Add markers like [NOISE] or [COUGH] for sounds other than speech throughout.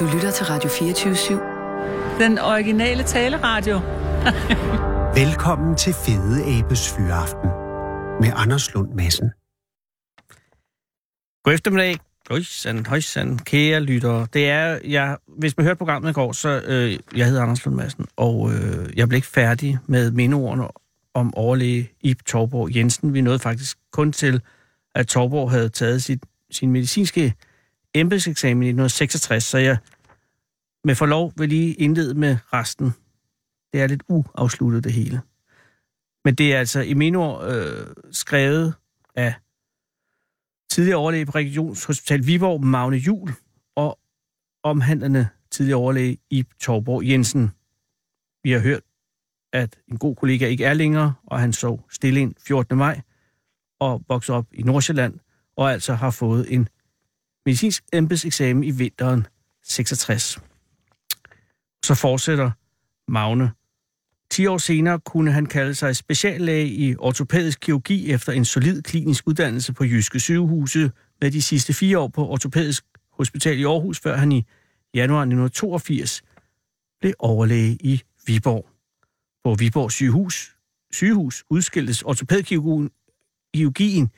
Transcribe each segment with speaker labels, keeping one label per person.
Speaker 1: Du lytter til Radio 24-7.
Speaker 2: Den originale taleradio. [LAUGHS]
Speaker 3: Velkommen til Fede Abes Fyraften med Anders Lund Madsen.
Speaker 4: God eftermiddag. Højsand, højsand, kære lyttere. Det er, jeg, hvis man hørte programmet i går, så øh, jeg hedder Anders Lund Madsen, og øh, jeg blev ikke færdig med mindeordene om overlæge i Torborg Jensen. Vi nåede faktisk kun til, at Torborg havde taget sit, sin medicinske embedseksamen i 1966, så jeg med forlov vil lige indlede med resten. Det er lidt uafsluttet det hele. Men det er altså i mine ord øh, skrevet af tidligere overlæge på Regionshospital Viborg, Magne Jul, og omhandlende tidligere overlæge i Torborg Jensen. Vi har hørt, at en god kollega ikke er længere, og han så stille ind 14. maj og voksede op i Nordsjælland, og altså har fået en medicinsk embedseksamen i vinteren 66. Så fortsætter Magne. 10 år senere kunne han kalde sig speciallæge i ortopædisk kirurgi efter en solid klinisk uddannelse på Jyske sygehuse med de sidste fire år på ortopædisk hospital i Aarhus, før han i januar 1982 blev overlæge i Viborg. På Viborg sygehus, sygehus udskiltes ortopædkirurgien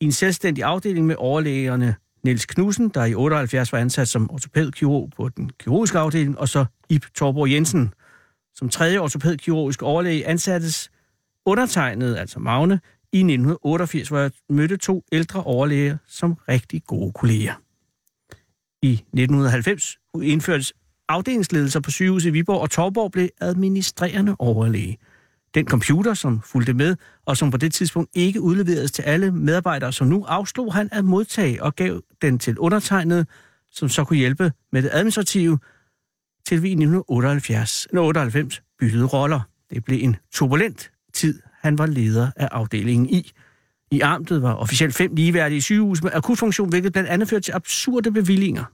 Speaker 4: i en selvstændig afdeling med overlægerne Niels Knudsen, der i 78 var ansat som ortopædkirurg på den kirurgiske afdeling, og så Ib Torborg Jensen, som tredje ortopædkirurgisk overlæge ansattes undertegnet, altså Magne, i 1988, hvor jeg mødte to ældre overlæger som rigtig gode kolleger. I 1990 indførtes afdelingsledelser på sygehuset i Viborg, og Torborg blev administrerende overlæge. Den computer, som fulgte med, og som på det tidspunkt ikke udleveredes til alle medarbejdere, som nu afslog han at modtage og gav den til undertegnet, som så kunne hjælpe med det administrative, til vi i 1978, 98 byttede roller. Det blev en turbulent tid, han var leder af afdelingen i. I amtet var officielt fem ligeværdige sygehus med akutfunktion, hvilket blandt andet førte til absurde bevillinger.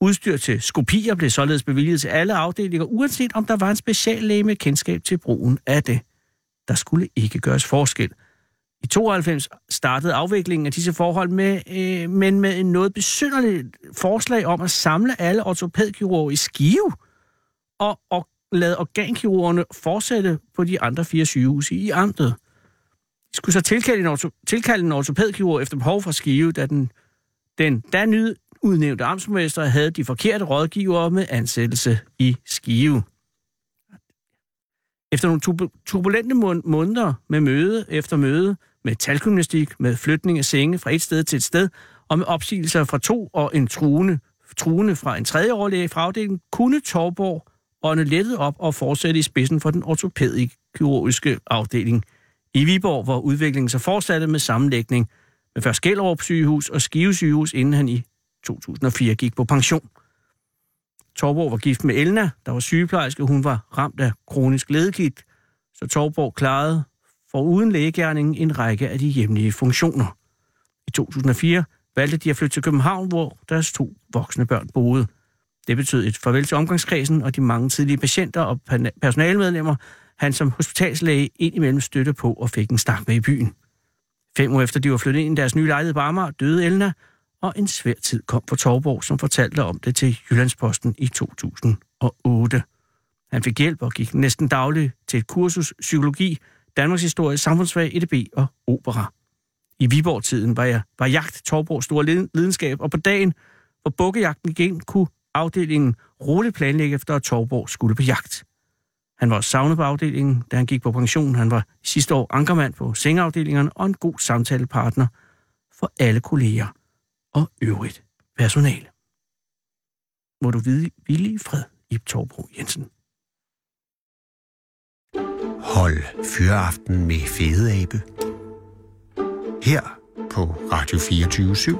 Speaker 4: Udstyr til skopier blev således bevilget til alle afdelinger, uanset om der var en speciallæge med kendskab til brugen af det. Der skulle ikke gøres forskel. I 92 startede afviklingen af disse forhold med, øh, men med en noget besynderligt forslag om at samle alle ortopædkirurger i Skive og, og lade organkirurgerne fortsætte på de andre fire sygehuse i amtet. De skulle så tilkalde en, orto, tilkalde en ortopædkirurg efter behov fra Skive, da den, den da udnævnte amtsmester havde de forkerte rådgivere med ansættelse i Skive. Efter nogle turbulente måneder med møde efter møde, med talgymnastik, med flytning af senge fra et sted til et sted, og med opsigelser fra to og en truende, truende fra en tredje overlæge fra afdelingen, kunne Torborg ånde lettet op og fortsætte i spidsen for den ortopædikirurgiske afdeling i Viborg, hvor udviklingen så fortsatte med sammenlægning med først Gellerup sygehus og Skive sygehus, inden han i 2004 gik på pension. Torborg var gift med Elna, der var sygeplejerske. Hun var ramt af kronisk ledegigt, så Torborg klarede for uden lægegærningen en række af de hjemlige funktioner. I 2004 valgte de at flytte til København, hvor deres to voksne børn boede. Det betød et farvel til omgangskredsen og de mange tidlige patienter og personalmedlemmer, han som hospitalslæge indimellem støtte på og fik en snak med i byen. Fem år efter de var flyttet ind i deres nye lejlighed på Amager, døde Elna, og en svær tid kom på Torborg, som fortalte om det til Jyllandsposten i 2008. Han fik hjælp og gik næsten dagligt til et kursus psykologi, Danmarks historie, samfundsfag, EDB og opera. I Viborg-tiden var, jeg, var jagt Torborgs store lidenskab, og på dagen, hvor bukkejagten igen kunne afdelingen roligt planlægge efter, at Torborg skulle på jagt. Han var savnet på afdelingen, da han gik på pension. Han var sidste år ankermand på sengeafdelingerne og en god samtalepartner for alle kolleger og øvrigt personale. Må du vide villig fred, Ib Torbro Jensen.
Speaker 3: Hold fyreaften med Fede Abe. Her på Radio 24 /7.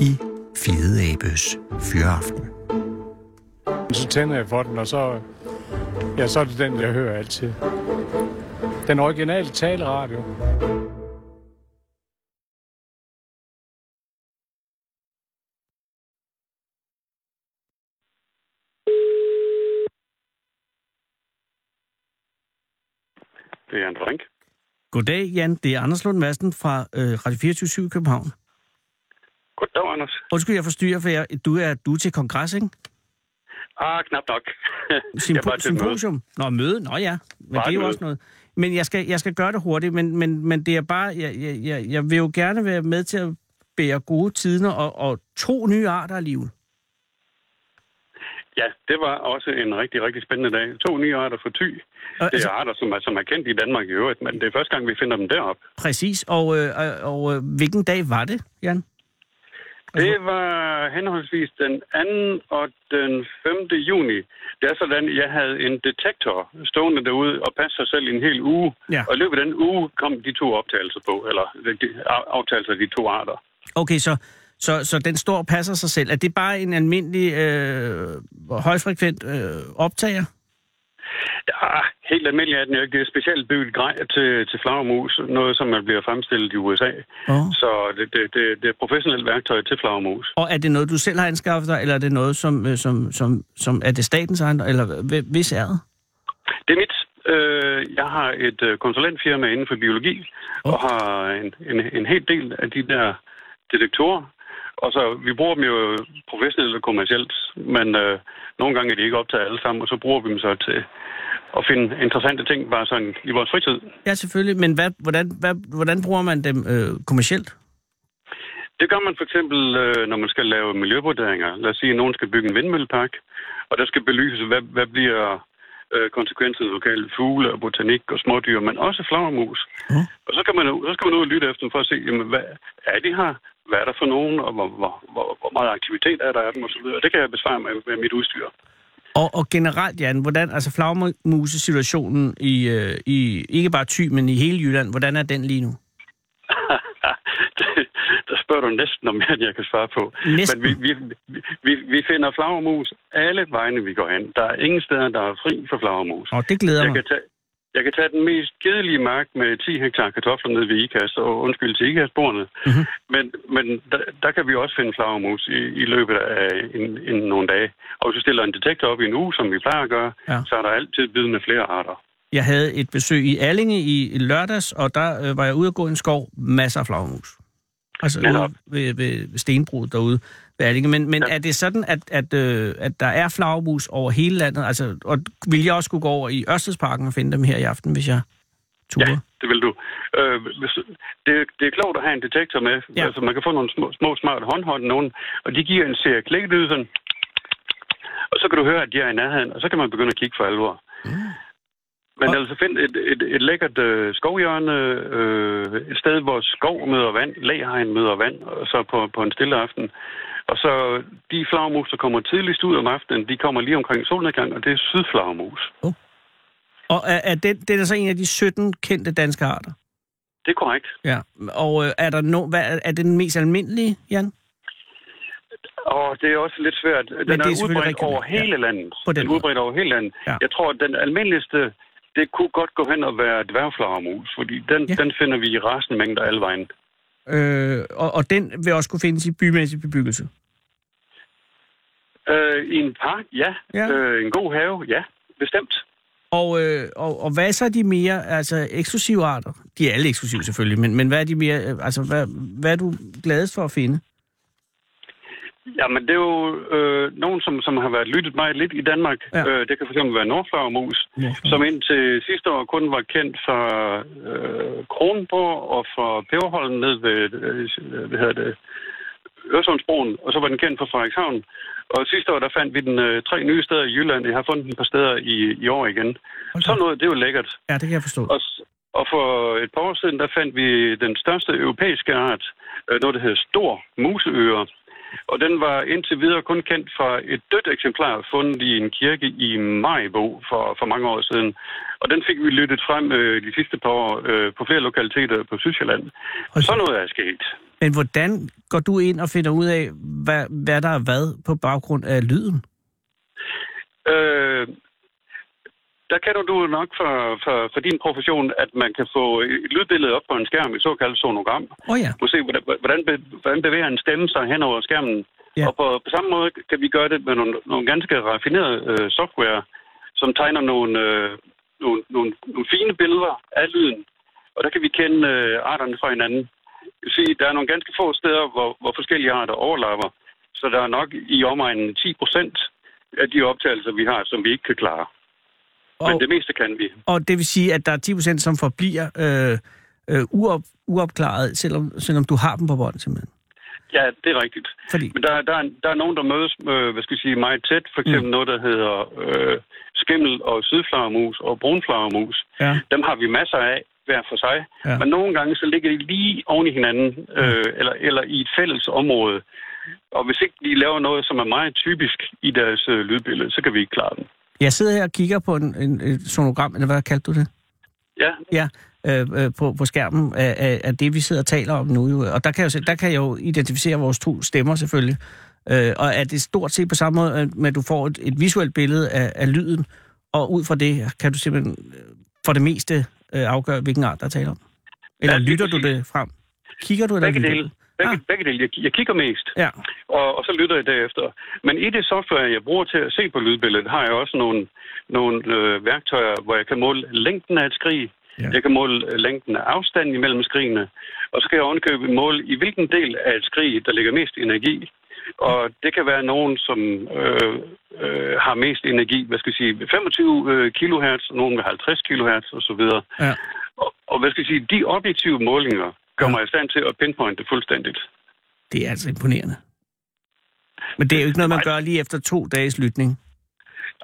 Speaker 3: i Fede Abes Fyreaften.
Speaker 5: Så tænder jeg for den, og så, ja, så er det den, jeg hører altid. Den originale taleradio.
Speaker 6: Det er Jan Brink.
Speaker 4: Goddag, Jan. Det er Anders Lund Madsen fra øh, Radio 24 i København.
Speaker 6: Goddag, Anders.
Speaker 4: Undskyld, jeg forstyrrer, for jeg, du, er, du er til kongres, ikke?
Speaker 6: Ah, knap nok. [LAUGHS]
Speaker 4: Sympo-
Speaker 6: jeg til møde.
Speaker 4: symposium. Nå, møde. Nå ja, men
Speaker 6: Bare
Speaker 4: det er jo
Speaker 6: møde.
Speaker 4: også noget. Men jeg skal, jeg skal gøre det hurtigt, men, men, men det er bare, jeg, jeg, jeg, jeg vil jo gerne være med til at bære gode tider og, og to nye arter af livet.
Speaker 6: Ja, det var også en rigtig, rigtig spændende dag. To nye arter for ty.
Speaker 4: Og,
Speaker 6: Det er
Speaker 4: altså,
Speaker 6: arter, som er, som er kendt i Danmark i øvrigt, men det er første gang, vi finder dem derop.
Speaker 4: præcis. Og, øh, og, og øh, hvilken dag var det, Jan?
Speaker 6: Det var henholdsvis den 2. og den 5. juni. Det er sådan, at jeg havde en detektor stående derude og passe sig selv i en hel uge.
Speaker 4: Ja.
Speaker 6: Og i løbet af den uge kom de to optagelser på, eller de, af- optagelser af de to arter.
Speaker 4: Okay, så, så, så den står og passer sig selv. Er det bare en almindelig øh, højfrekvent øh, optager?
Speaker 6: Ja, helt almindeligt er den jo ikke. Det specielt bygget grej til, til flagermus, noget som man bliver fremstillet i USA.
Speaker 4: Oh.
Speaker 6: Så det, det, det, det er professionelt værktøj til flagermus.
Speaker 4: Og er det noget, du selv har anskaffet dig, eller er det noget, som, øh, som, som, som er det statens ejendom, eller hv- hvis er det?
Speaker 6: Det er mit. Øh, jeg har et øh, konsulentfirma inden for biologi,
Speaker 4: Oh.
Speaker 6: og har en, en, en hel del af de der detektorer. Og så, vi bruger dem jo professionelt og kommercielt, men øh, nogle gange er de ikke optaget alle sammen, og så bruger vi dem så til at finde interessante ting, bare sådan i vores fritid.
Speaker 4: Ja, selvfølgelig, men hvad, hvordan, hvad, hvordan bruger man dem øh, kommercielt?
Speaker 6: Det gør man for eksempel, øh, når man skal lave miljøvurderinger. Lad os sige, at nogen skal bygge en vindmøllepark, og der skal belyses, hvad, hvad bliver øh, konsekvensen af lokale fugle og botanik og smådyr, men også flagermus.
Speaker 4: Ja.
Speaker 6: Og så, kan man, så skal man ud og lytte efter dem for at se, jamen, hvad er de her? Hvad er der for nogen, og hvor, hvor, hvor, hvor meget aktivitet er der af dem osv. Det kan jeg besvare med, med mit udstyr.
Speaker 4: Og, og generelt, Jan, hvordan, altså flagmusesituationen i, øh, i, ikke bare Thy, men i hele Jylland, hvordan er den lige nu? [LAUGHS]
Speaker 6: der spørger du næsten om mere, end jeg kan svare på.
Speaker 4: Næsten.
Speaker 6: Men vi, vi, vi, vi finder flagermus alle vegne, vi går hen. Der er ingen steder, der er fri for flagermus.
Speaker 4: Og det glæder
Speaker 6: Jeg
Speaker 4: mig.
Speaker 6: kan, tage, jeg kan tage den mest kedelige mark med 10 hektar kartofler nede ved IKAST, og undskyld til IKAST-bordene.
Speaker 4: Mhm.
Speaker 6: Men, men der, der kan vi også finde flagermus i, i løbet af en, en, nogle dage. Og hvis vi stiller en detektor op i en uge, som vi plejer at gøre,
Speaker 4: Ja.
Speaker 6: så er der altid bid med flere arter.
Speaker 4: Jeg havde et besøg i Allinge i lørdags, og der øh, var jeg ude og gå i en skov. Masser af flagmus. Altså ude ved, ved stenbruget derude ved Allinge. Men, men
Speaker 6: Ja.
Speaker 4: er det sådan, at, at, øh, at der er flagmus over hele landet? Altså, og vil jeg også kunne gå over i Ørstedsparken og finde dem her i aften, hvis jeg turer?
Speaker 6: Ja, det vil du. Øh, hvis, det, det er klogt at have en detektor med.
Speaker 4: Ja.
Speaker 6: Altså, man kan få nogle små, små smarte håndholdte nogen, og de giver en serie klikkelyd sådan. Og så kan du høre, at de er i nærheden, og så kan man begynde at kigge for alvor.
Speaker 4: Mm.
Speaker 6: Men
Speaker 4: Og-
Speaker 6: altså find et, et, et lækkert øh, skovhjørne, øh, et sted, hvor skov møder vand, læhegn møder vand, og så på, på en stille aften. Og så de flagermus, der kommer tidligst ud om aftenen, de kommer lige omkring solnedgang, og det er sydflagermus.
Speaker 4: Og er, er den, den er så en af de 17 kendte danske arter?
Speaker 6: Det er korrekt.
Speaker 4: Ja. Og øh, er, der no, hvad, er det den mest almindelige, Jan?
Speaker 6: Og det er også lidt svært. Den
Speaker 4: det er
Speaker 6: er, udbredt over
Speaker 4: ja.
Speaker 6: hele landet.
Speaker 4: På den
Speaker 6: den er udbredt over hele landet.
Speaker 4: Ja.
Speaker 6: Jeg tror, at den almindeligste, det kunne godt gå hen og være dværgflagermus, fordi den,
Speaker 4: Ja.
Speaker 6: den finder vi i rasende mængder alle vejen.
Speaker 4: Øh, og, og den vil også kunne findes i bymæssig bebyggelse?
Speaker 6: Øh, I en park, ja.
Speaker 4: Ja.
Speaker 6: Øh, en god have, ja. Bestemt.
Speaker 4: Og, øh, og, og hvad er så de mere altså, eksklusive arter? De er alle eksklusive selvfølgelig, men, men hvad er de mere, øh, altså, hvad, hvad er du gladest for at finde?
Speaker 6: Jamen, det er jo øh, nogen, som, som har været lyttet meget lidt i Danmark.
Speaker 4: Ja.
Speaker 6: Øh, det kan fx være Nordflagermus,
Speaker 4: Nordflagermus.
Speaker 6: som indtil sidste år kun var kendt fra øh, Kronborg og fra Peberholm ned ved, øh, hvad hedder det, Øresundsbroen, og så var den kendt fra Frederikshavn. Og sidste år, der fandt vi den øh, tre nye steder i Jylland. Jeg har fundet den par steder i, i år igen. Sådan noget, det er jo lækkert.
Speaker 4: Ja, det kan jeg forstå.
Speaker 6: Og, og for et par år siden, der fandt vi den største europæiske art, øh, noget, der hedder stor museøre. Og den var indtil videre kun kendt fra et dødt eksemplar, fundet i en kirke i Majbo for, for mange år siden. Og den fik vi lyttet frem øh, de sidste par år øh, på flere lokaliteter på Sydsjælland. Så noget er sket.
Speaker 4: Men hvordan går du ind og finder ud af, hvad, hvad der er hvad på baggrund af lyden?
Speaker 6: Øh, der kender du nok fra, fra, fra din profession, at man kan få et lydbillede op på en skærm, et såkaldt sonogram.
Speaker 4: Oh, ja.
Speaker 6: Du se, hvordan, hvordan, hvordan bevæger en stemme sig hen over skærmen.
Speaker 4: Ja.
Speaker 6: Og på, på samme måde kan vi gøre det med nogle, nogle ganske raffinerede øh, software, som tegner nogle, øh, nogle, nogle, nogle fine billeder af lyden. Og der kan vi kende øh, arterne fra hinanden. vil sige, der er nogle ganske få steder, hvor, hvor forskellige arter overlapper. Så der er nok i omegnen 10 procent af de optagelser, vi har, som vi ikke kan klare.
Speaker 4: Og,
Speaker 6: Men det meste kan vi.
Speaker 4: og det vil sige, at der er 10 procent, som forbliver øh, øh, uop, uopklaret, selvom, selvom du har dem på bånd, simpelthen.
Speaker 6: Ja, det er rigtigt.
Speaker 4: Fordi,
Speaker 6: Men der, der, er, der er nogen, der mødes øh, hvad skal jeg sige, meget tæt. For eksempel mm. noget, der hedder øh, skimmel og sydflagermus og brunflagermus.
Speaker 4: ja,
Speaker 6: Dem har vi masser af hver for sig.
Speaker 4: Ja.
Speaker 6: Men nogle gange så ligger de lige oven i hinanden, øh, eller, eller i et fælles område. Og hvis ikke de laver noget, som er meget typisk i deres øh, lydbillede, så kan vi ikke klare den.
Speaker 4: Jeg sidder her og kigger på en, en, et sonogram, eller hvad kaldte du det?
Speaker 6: Ja,
Speaker 4: Ja, øh, øh, på, på skærmen af, af, af det, vi sidder og taler om nu. Jo. Og der kan, jeg jo, der kan jeg jo identificere vores to stemmer selvfølgelig. Øh, og er det stort set på samme måde, at- med at du får et, et visuelt billede af, af lyden, og ud fra det kan du simpelthen øh, for det meste øh, afgøre, hvilken art der er tale om? Eller
Speaker 6: Ja,
Speaker 4: lytter du det frem? Kigger du eller lytter
Speaker 6: dele. Begge,
Speaker 4: Ah.
Speaker 6: begge dele. Jeg, jeg kigger mest,
Speaker 4: Ja,
Speaker 6: og, og så lytter jeg derefter. Men i det software, jeg bruger til at se på lydbilledet, har jeg også nogle, nogle øh, værktøjer, hvor jeg kan måle længden af et skrig.
Speaker 4: Ja.
Speaker 6: Jeg kan måle øh, længden af afstanden imellem skrigene. Og så kan jeg ovenkøbe måle, i hvilken del af et skrig, der ligger mest energi. Og det kan være nogen, som øh, øh, har mest energi, hvad skal jeg sige, 25 øh, kHz, og nogen med 50 kHz osv.
Speaker 4: ja.
Speaker 6: Og, og hvad skal jeg sige, de objektive målinger gør mig i stand til at pinpointe det fuldstændigt.
Speaker 4: Det er altså imponerende. Men det er jo ikke noget, man
Speaker 6: Nej.
Speaker 4: gør lige efter to dages lytning.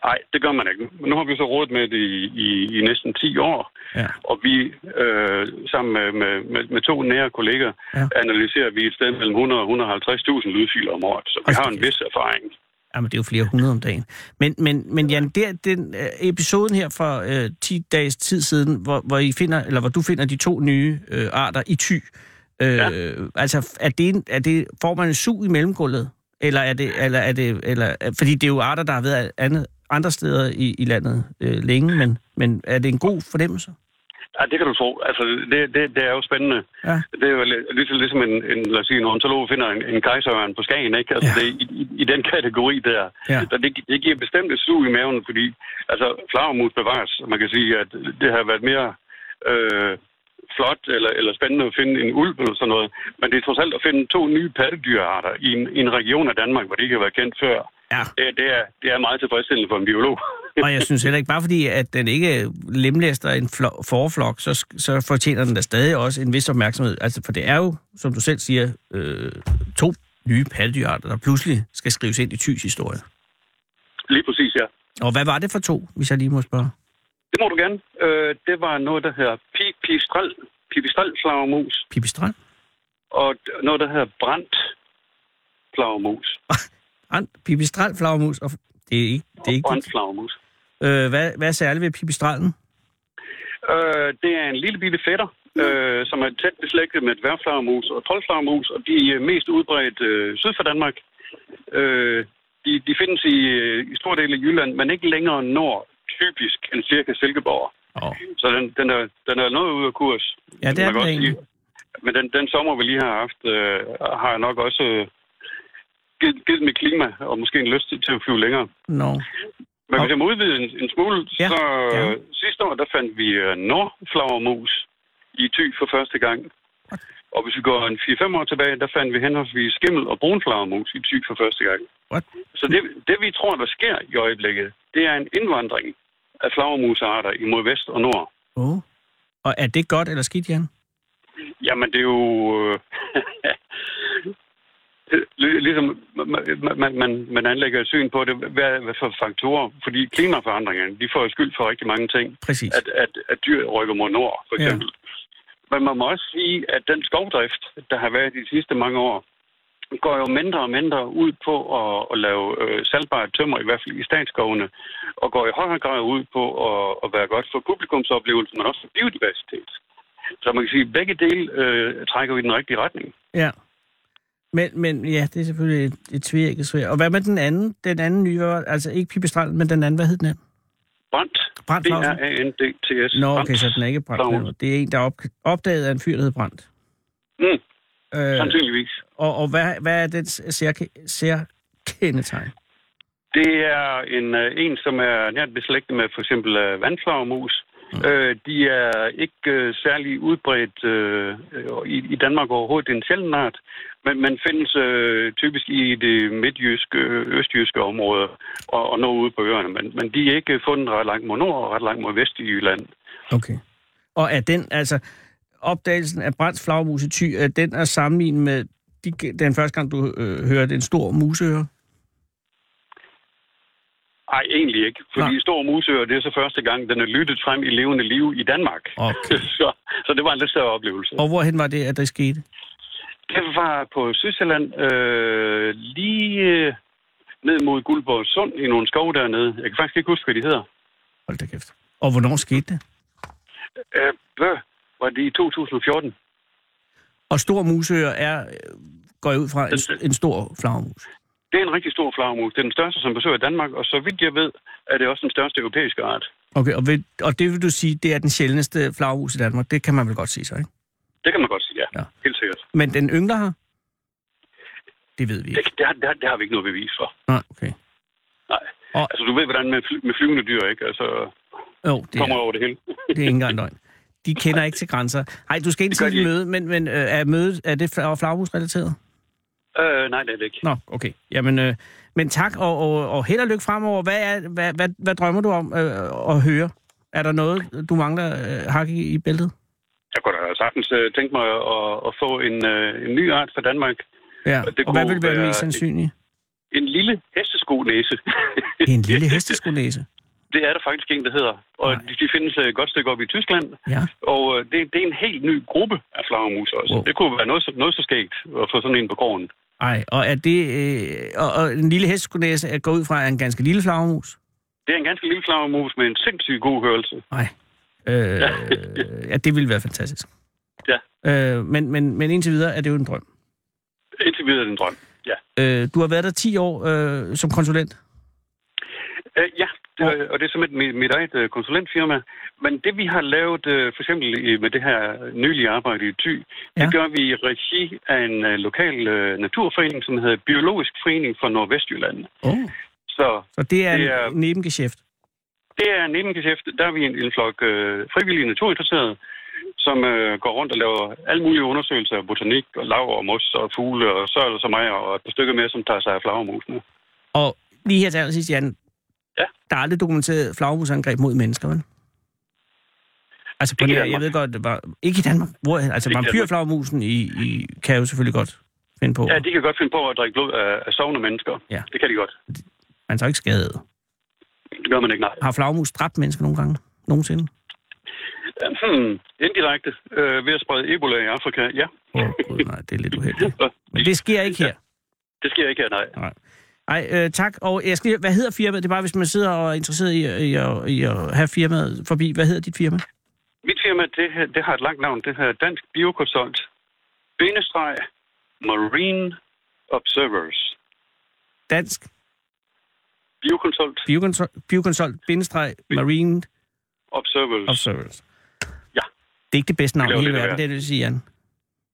Speaker 6: Nej, det gør man ikke. Nu har vi så rådet med det i, i, i næsten 10 år,
Speaker 4: Ja.
Speaker 6: og vi øh, sammen med, med, med, to nære kolleger
Speaker 4: Ja.
Speaker 6: analyserer vi et sted mellem 100 og 150.000 lydfiler om året, så vi
Speaker 4: Hold
Speaker 6: har en vis erfaring.
Speaker 4: Jamen, det er jo flere hundrede om dagen. Men, men, men Jan, der, den øh, episoden her for øh, 10 dages tid siden, hvor, hvor, I finder, eller hvor du finder de to nye øh, arter i ty, øh, ja. altså, er det, er det, får man en sug i mellemgulvet? Eller er det, eller er det, eller, fordi det er jo arter, der har været andet, andre steder i, i landet øh, længe, men, men er det en god fornemmelse?
Speaker 6: Ja, det kan du tro. Altså, det, det, det er jo spændende.
Speaker 4: Ja.
Speaker 6: Det er jo li- ligesom, ligesom en, en, lad os sige, en ornitolog finder en, en kejserørn på Skagen, ikke? Altså,
Speaker 4: Ja.
Speaker 6: det, i, i, den kategori der.
Speaker 4: Ja.
Speaker 6: Så det, det giver bestemt et sug i maven, fordi altså, flagermus bevares. Man kan sige, at det har været mere øh, flot eller, eller spændende at finde en ulv eller sådan noget. Men det er trods alt at finde to nye pattedyrarter i en, i en region af Danmark, hvor de ikke har været kendt før.
Speaker 4: Ja.
Speaker 6: Det, det, er, det er meget tilfredsstillende for en biolog.
Speaker 4: Og jeg synes heller ikke, bare fordi, at den ikke lemlæster en flo- forflok, så, så fortjener den da stadig også en vis opmærksomhed. Altså, for det er jo, som du selv siger, øh, to nye pattedyrarter, der pludselig skal skrives ind i Thys historie.
Speaker 6: Lige præcis, ja.
Speaker 4: Og hvad var det for to, hvis jeg lige må spørge?
Speaker 6: Det må du gerne. Øh, det var noget, der hedder pipistrel, pipistrelflagermus,
Speaker 4: Pipistrand?
Speaker 6: og noget, der hedder brændt flagermus. [LAUGHS]
Speaker 4: Brand, pipistrand, flagermus, og det er ikke, det er
Speaker 6: Og
Speaker 4: ikke
Speaker 6: brændt flagermus.
Speaker 4: øh, hvad, hvad er særligt ved pipistranden?
Speaker 6: Øh, det er en lille bitte fætter, øh, som er tæt beslægtet med dværgflagermus og troldflagermus, og de er mest udbredt øh, syd for Danmark. Øh, de, de findes i, øh, i store dele af Jylland, men ikke længere nord, typisk end cirka Silkeborg.
Speaker 4: Oh.
Speaker 6: Så den, den, er, den er noget ude af kurs.
Speaker 4: Ja, det er den.
Speaker 6: Men den, den sommer, vi lige har haft, øh, har jeg nok også givet, givet mit klima, og måske en lyst til, at flyve længere.
Speaker 4: No.
Speaker 6: Men hvis jeg må udvide en, en smule,
Speaker 4: Ja,
Speaker 6: så øh, sidste år, der fandt vi øh, nordflagermus i Thy for første gang. Og hvis vi går en 4-5 år tilbage, der fandt vi henholdsvis skimmel og brunflagermus i Thy for første gang.
Speaker 4: What?
Speaker 6: Så det, det vi tror, der sker i øjeblikket, det er en indvandring af flagermusarter imod vest og nord.
Speaker 4: Oh. Og er det godt eller skidt, Jan?
Speaker 6: Jamen, det er jo... Øh, [LAUGHS] ligesom man, man, man, man anlægger et syn på det, hvad, hvad for faktorer. Fordi klimaforandringerne, de får skyld for rigtig mange ting.
Speaker 4: Præcis.
Speaker 6: At, at, at dyr rykker mod nord, for eksempel. Ja. Men man må også sige, at den skovdrift, der har været de sidste mange år, går jo mindre og mindre ud på at, at lave øh, salgbart tømmer, i hvert fald i statsskovene, og går i højere grad ud på at, at være godt for publikumsoplevelsen, men også for biodiversitet. Så man kan sige, at begge dele øh, trækker i den rigtige retning.
Speaker 4: Ja. Men, men ja, det er selvfølgelig et, et tvækket svær. Og hvad med den anden? Den anden nye, altså ikke pipistrand, men den anden, hvad hed den?
Speaker 6: Brændt.
Speaker 4: Brændt Clausen?
Speaker 6: B-R-A-N-D-T-S.
Speaker 4: Nå, okay,
Speaker 6: Brandt.
Speaker 4: så den er ikke.
Speaker 6: Clausen.
Speaker 4: Det er en, der er op, opdaget af en fyr, der hedder Brændt.
Speaker 6: Mm,
Speaker 4: Øh,
Speaker 6: sandsynligvis.
Speaker 4: og og hvad, hvad er den sær, særkendetegn?
Speaker 6: Det er en, øh, en, som er nært beslægtet med for eksempel øh, vandflagermus, Mm. Øh, de er ikke øh, særlig udbredt øh, i, i Danmark overhovedet. Det er en sjælden art, men man findes øh, typisk i det midtjyske, østjyske område og, og noget ude på øerne. Men, men de er ikke fundet ret langt mod nord og ret langt mod vest i Jylland.
Speaker 4: Okay. Og er den, altså, opdagelsen af Brands flagmus i Thy, er den at sammenligne med de, den første gang, du øh, hørte en stor museøre?
Speaker 6: Nej, egentlig ikke. Fordi
Speaker 4: Nej.
Speaker 6: Stor Musøer, det er så første gang, den er lyttet frem i levende liv i Danmark.
Speaker 4: Okay. [LAUGHS]
Speaker 6: så, så det var en lidt større oplevelse.
Speaker 4: Og hvorhen var det, at det skete?
Speaker 6: Det var på Sydsjælland, øh, lige øh, ned mod Guldborg Sund i nogle skove dernede. Jeg kan faktisk ikke huske, hvad de hedder.
Speaker 4: Hold da kæft. Og hvornår skete det?
Speaker 6: Øh, hvad? Var det i 2014?
Speaker 4: Og stor museør er, øh, går jeg ud fra, en, en stor flagmus.
Speaker 6: Det er en rigtig stor flagmus. Det er den største, som besøger Danmark, og så vidt jeg ved, er det også den største europæiske art.
Speaker 4: Okay, og, ved, og det vil du sige, det er den sjældneste flagmus i Danmark. Det kan man vel godt sige så, ikke?
Speaker 6: Det kan man godt ja.
Speaker 4: Ja.
Speaker 6: Helt sikkert.
Speaker 4: Men den yngler her? Det ved vi
Speaker 6: Det,
Speaker 4: ikke.
Speaker 6: det, har, det, har, det har vi ikke noget bevis for.
Speaker 4: Nej, okay.
Speaker 6: Nej.
Speaker 4: Og-
Speaker 6: Altså, du ved, hvordan med, fly, med flyvende dyr, ikke? Altså,
Speaker 4: Jo, det
Speaker 6: kommer
Speaker 4: er,
Speaker 6: over det hele.
Speaker 4: det er ikke engang løgn. De kender ikke til grænser. Nej, du skal ikke
Speaker 6: Det gør
Speaker 4: til et møde, men, men øh, er mødet, er det fla- flagmusrelateret?
Speaker 6: øh, nej, det er det ikke.
Speaker 4: Nå, okay. Jamen, øh, men tak, og, og, og held og lykke fremover. Hvad, er, hvad, hvad, hvad drømmer du om øh, at høre? Er der noget, du mangler øh, hak i, i bæltet?
Speaker 6: Jeg kunne da sagtens uh, tænke mig at, at få en, uh, en ny art fra Danmark.
Speaker 4: Ja,
Speaker 6: Og det
Speaker 4: og hvad
Speaker 6: kunne
Speaker 4: vil være
Speaker 6: være
Speaker 4: mest sandsynligt?
Speaker 6: En lille hestesko-næse. [LAUGHS]
Speaker 4: En lille hesteskonæse. [LAUGHS]
Speaker 6: det er der faktisk en, der hedder. Og
Speaker 4: Nej.
Speaker 6: de, de findes uh, et godt stykke op i Tyskland.
Speaker 4: Ja.
Speaker 6: Og det, det er en helt ny gruppe af flagermus også.
Speaker 4: Wow.
Speaker 6: Det kunne være noget, noget så skægt at få sådan en på gården.
Speaker 4: Ej, og er det... Øh, og, og en lille hesteskonæse er går ud fra er en ganske lille flagermus?
Speaker 6: Det er en ganske lille flagermus med en sindssygt god hørelse.
Speaker 4: Nej. Øh, [LAUGHS] ja, det ville være fantastisk.
Speaker 6: Ja.
Speaker 4: Øh, men, men, men indtil videre er det jo en drøm.
Speaker 6: Indtil videre er det en drøm. Ja.
Speaker 4: Øh, du har været der 10 år øh, som konsulent.
Speaker 6: Uh, ja, og det er simpelthen mit, mit eget uh, konsulentfirma. Men det vi har lavet, uh, for eksempel med det her nylige arbejde i Thy,
Speaker 4: Ja.
Speaker 6: det gør vi i regi af en uh, lokal naturforening, som hedder Biologisk Forening for Nordvestjylland.
Speaker 4: Oh.
Speaker 6: Så
Speaker 4: Så det er,
Speaker 6: Det er...
Speaker 4: en nebengeschæft.
Speaker 6: Det er en nebengeschæft. Der er vi en, en flok uh, frivillige naturinteresserede, som uh, går rundt og laver alle mulige undersøgelser af botanik og lav og mos og fugle, og så der så mig og et par stykker mere, som tager sig af flagermusene.
Speaker 4: Og lige her til allersidst, Jan.
Speaker 6: Ja.
Speaker 4: Der er aldrig dokumenteret flagmusangreb mod mennesker, vel? Altså, på nær, jeg ved godt, det var... Ikke i Danmark. Hvor, altså, vampyrflagmusen i, i, kan jo selvfølgelig godt finde på.
Speaker 6: Ja, de kan godt finde på at drikke blod af, af sovende mennesker.
Speaker 4: Ja.
Speaker 6: Det kan de godt.
Speaker 4: Man tager ikke skadet.
Speaker 6: Det gør man ikke, nej.
Speaker 4: Har flagmus dræbt mennesker nogle gange? Nogensinde?
Speaker 6: Hmm, indirekte øh, ved at sprede Ebola i Afrika, ja.
Speaker 4: Åh, oh, gud, nej, det er lidt uheldigt. [LAUGHS] Men det sker ikke her.
Speaker 6: Det sker ikke her, nej.
Speaker 4: Nej, øh, tak. Og jeg skal, lige- hvad hedder firmaet? Det er bare, hvis man sidder og er interesseret i, i, at, i at have firmaet forbi. Hvad hedder dit firma?
Speaker 6: Mit firma, det, det har et langt navn. Det her Dansk Biokonsult. Bindestreg Marine Observers.
Speaker 4: Dansk
Speaker 6: Biokonsult
Speaker 4: Biokonsult, biokonsult bindestreg, Marine
Speaker 6: Observers.
Speaker 4: Observers.
Speaker 6: Ja.
Speaker 4: Det er ikke det bedste navn i hele
Speaker 6: af
Speaker 4: verden, det er det, du siger, Jan.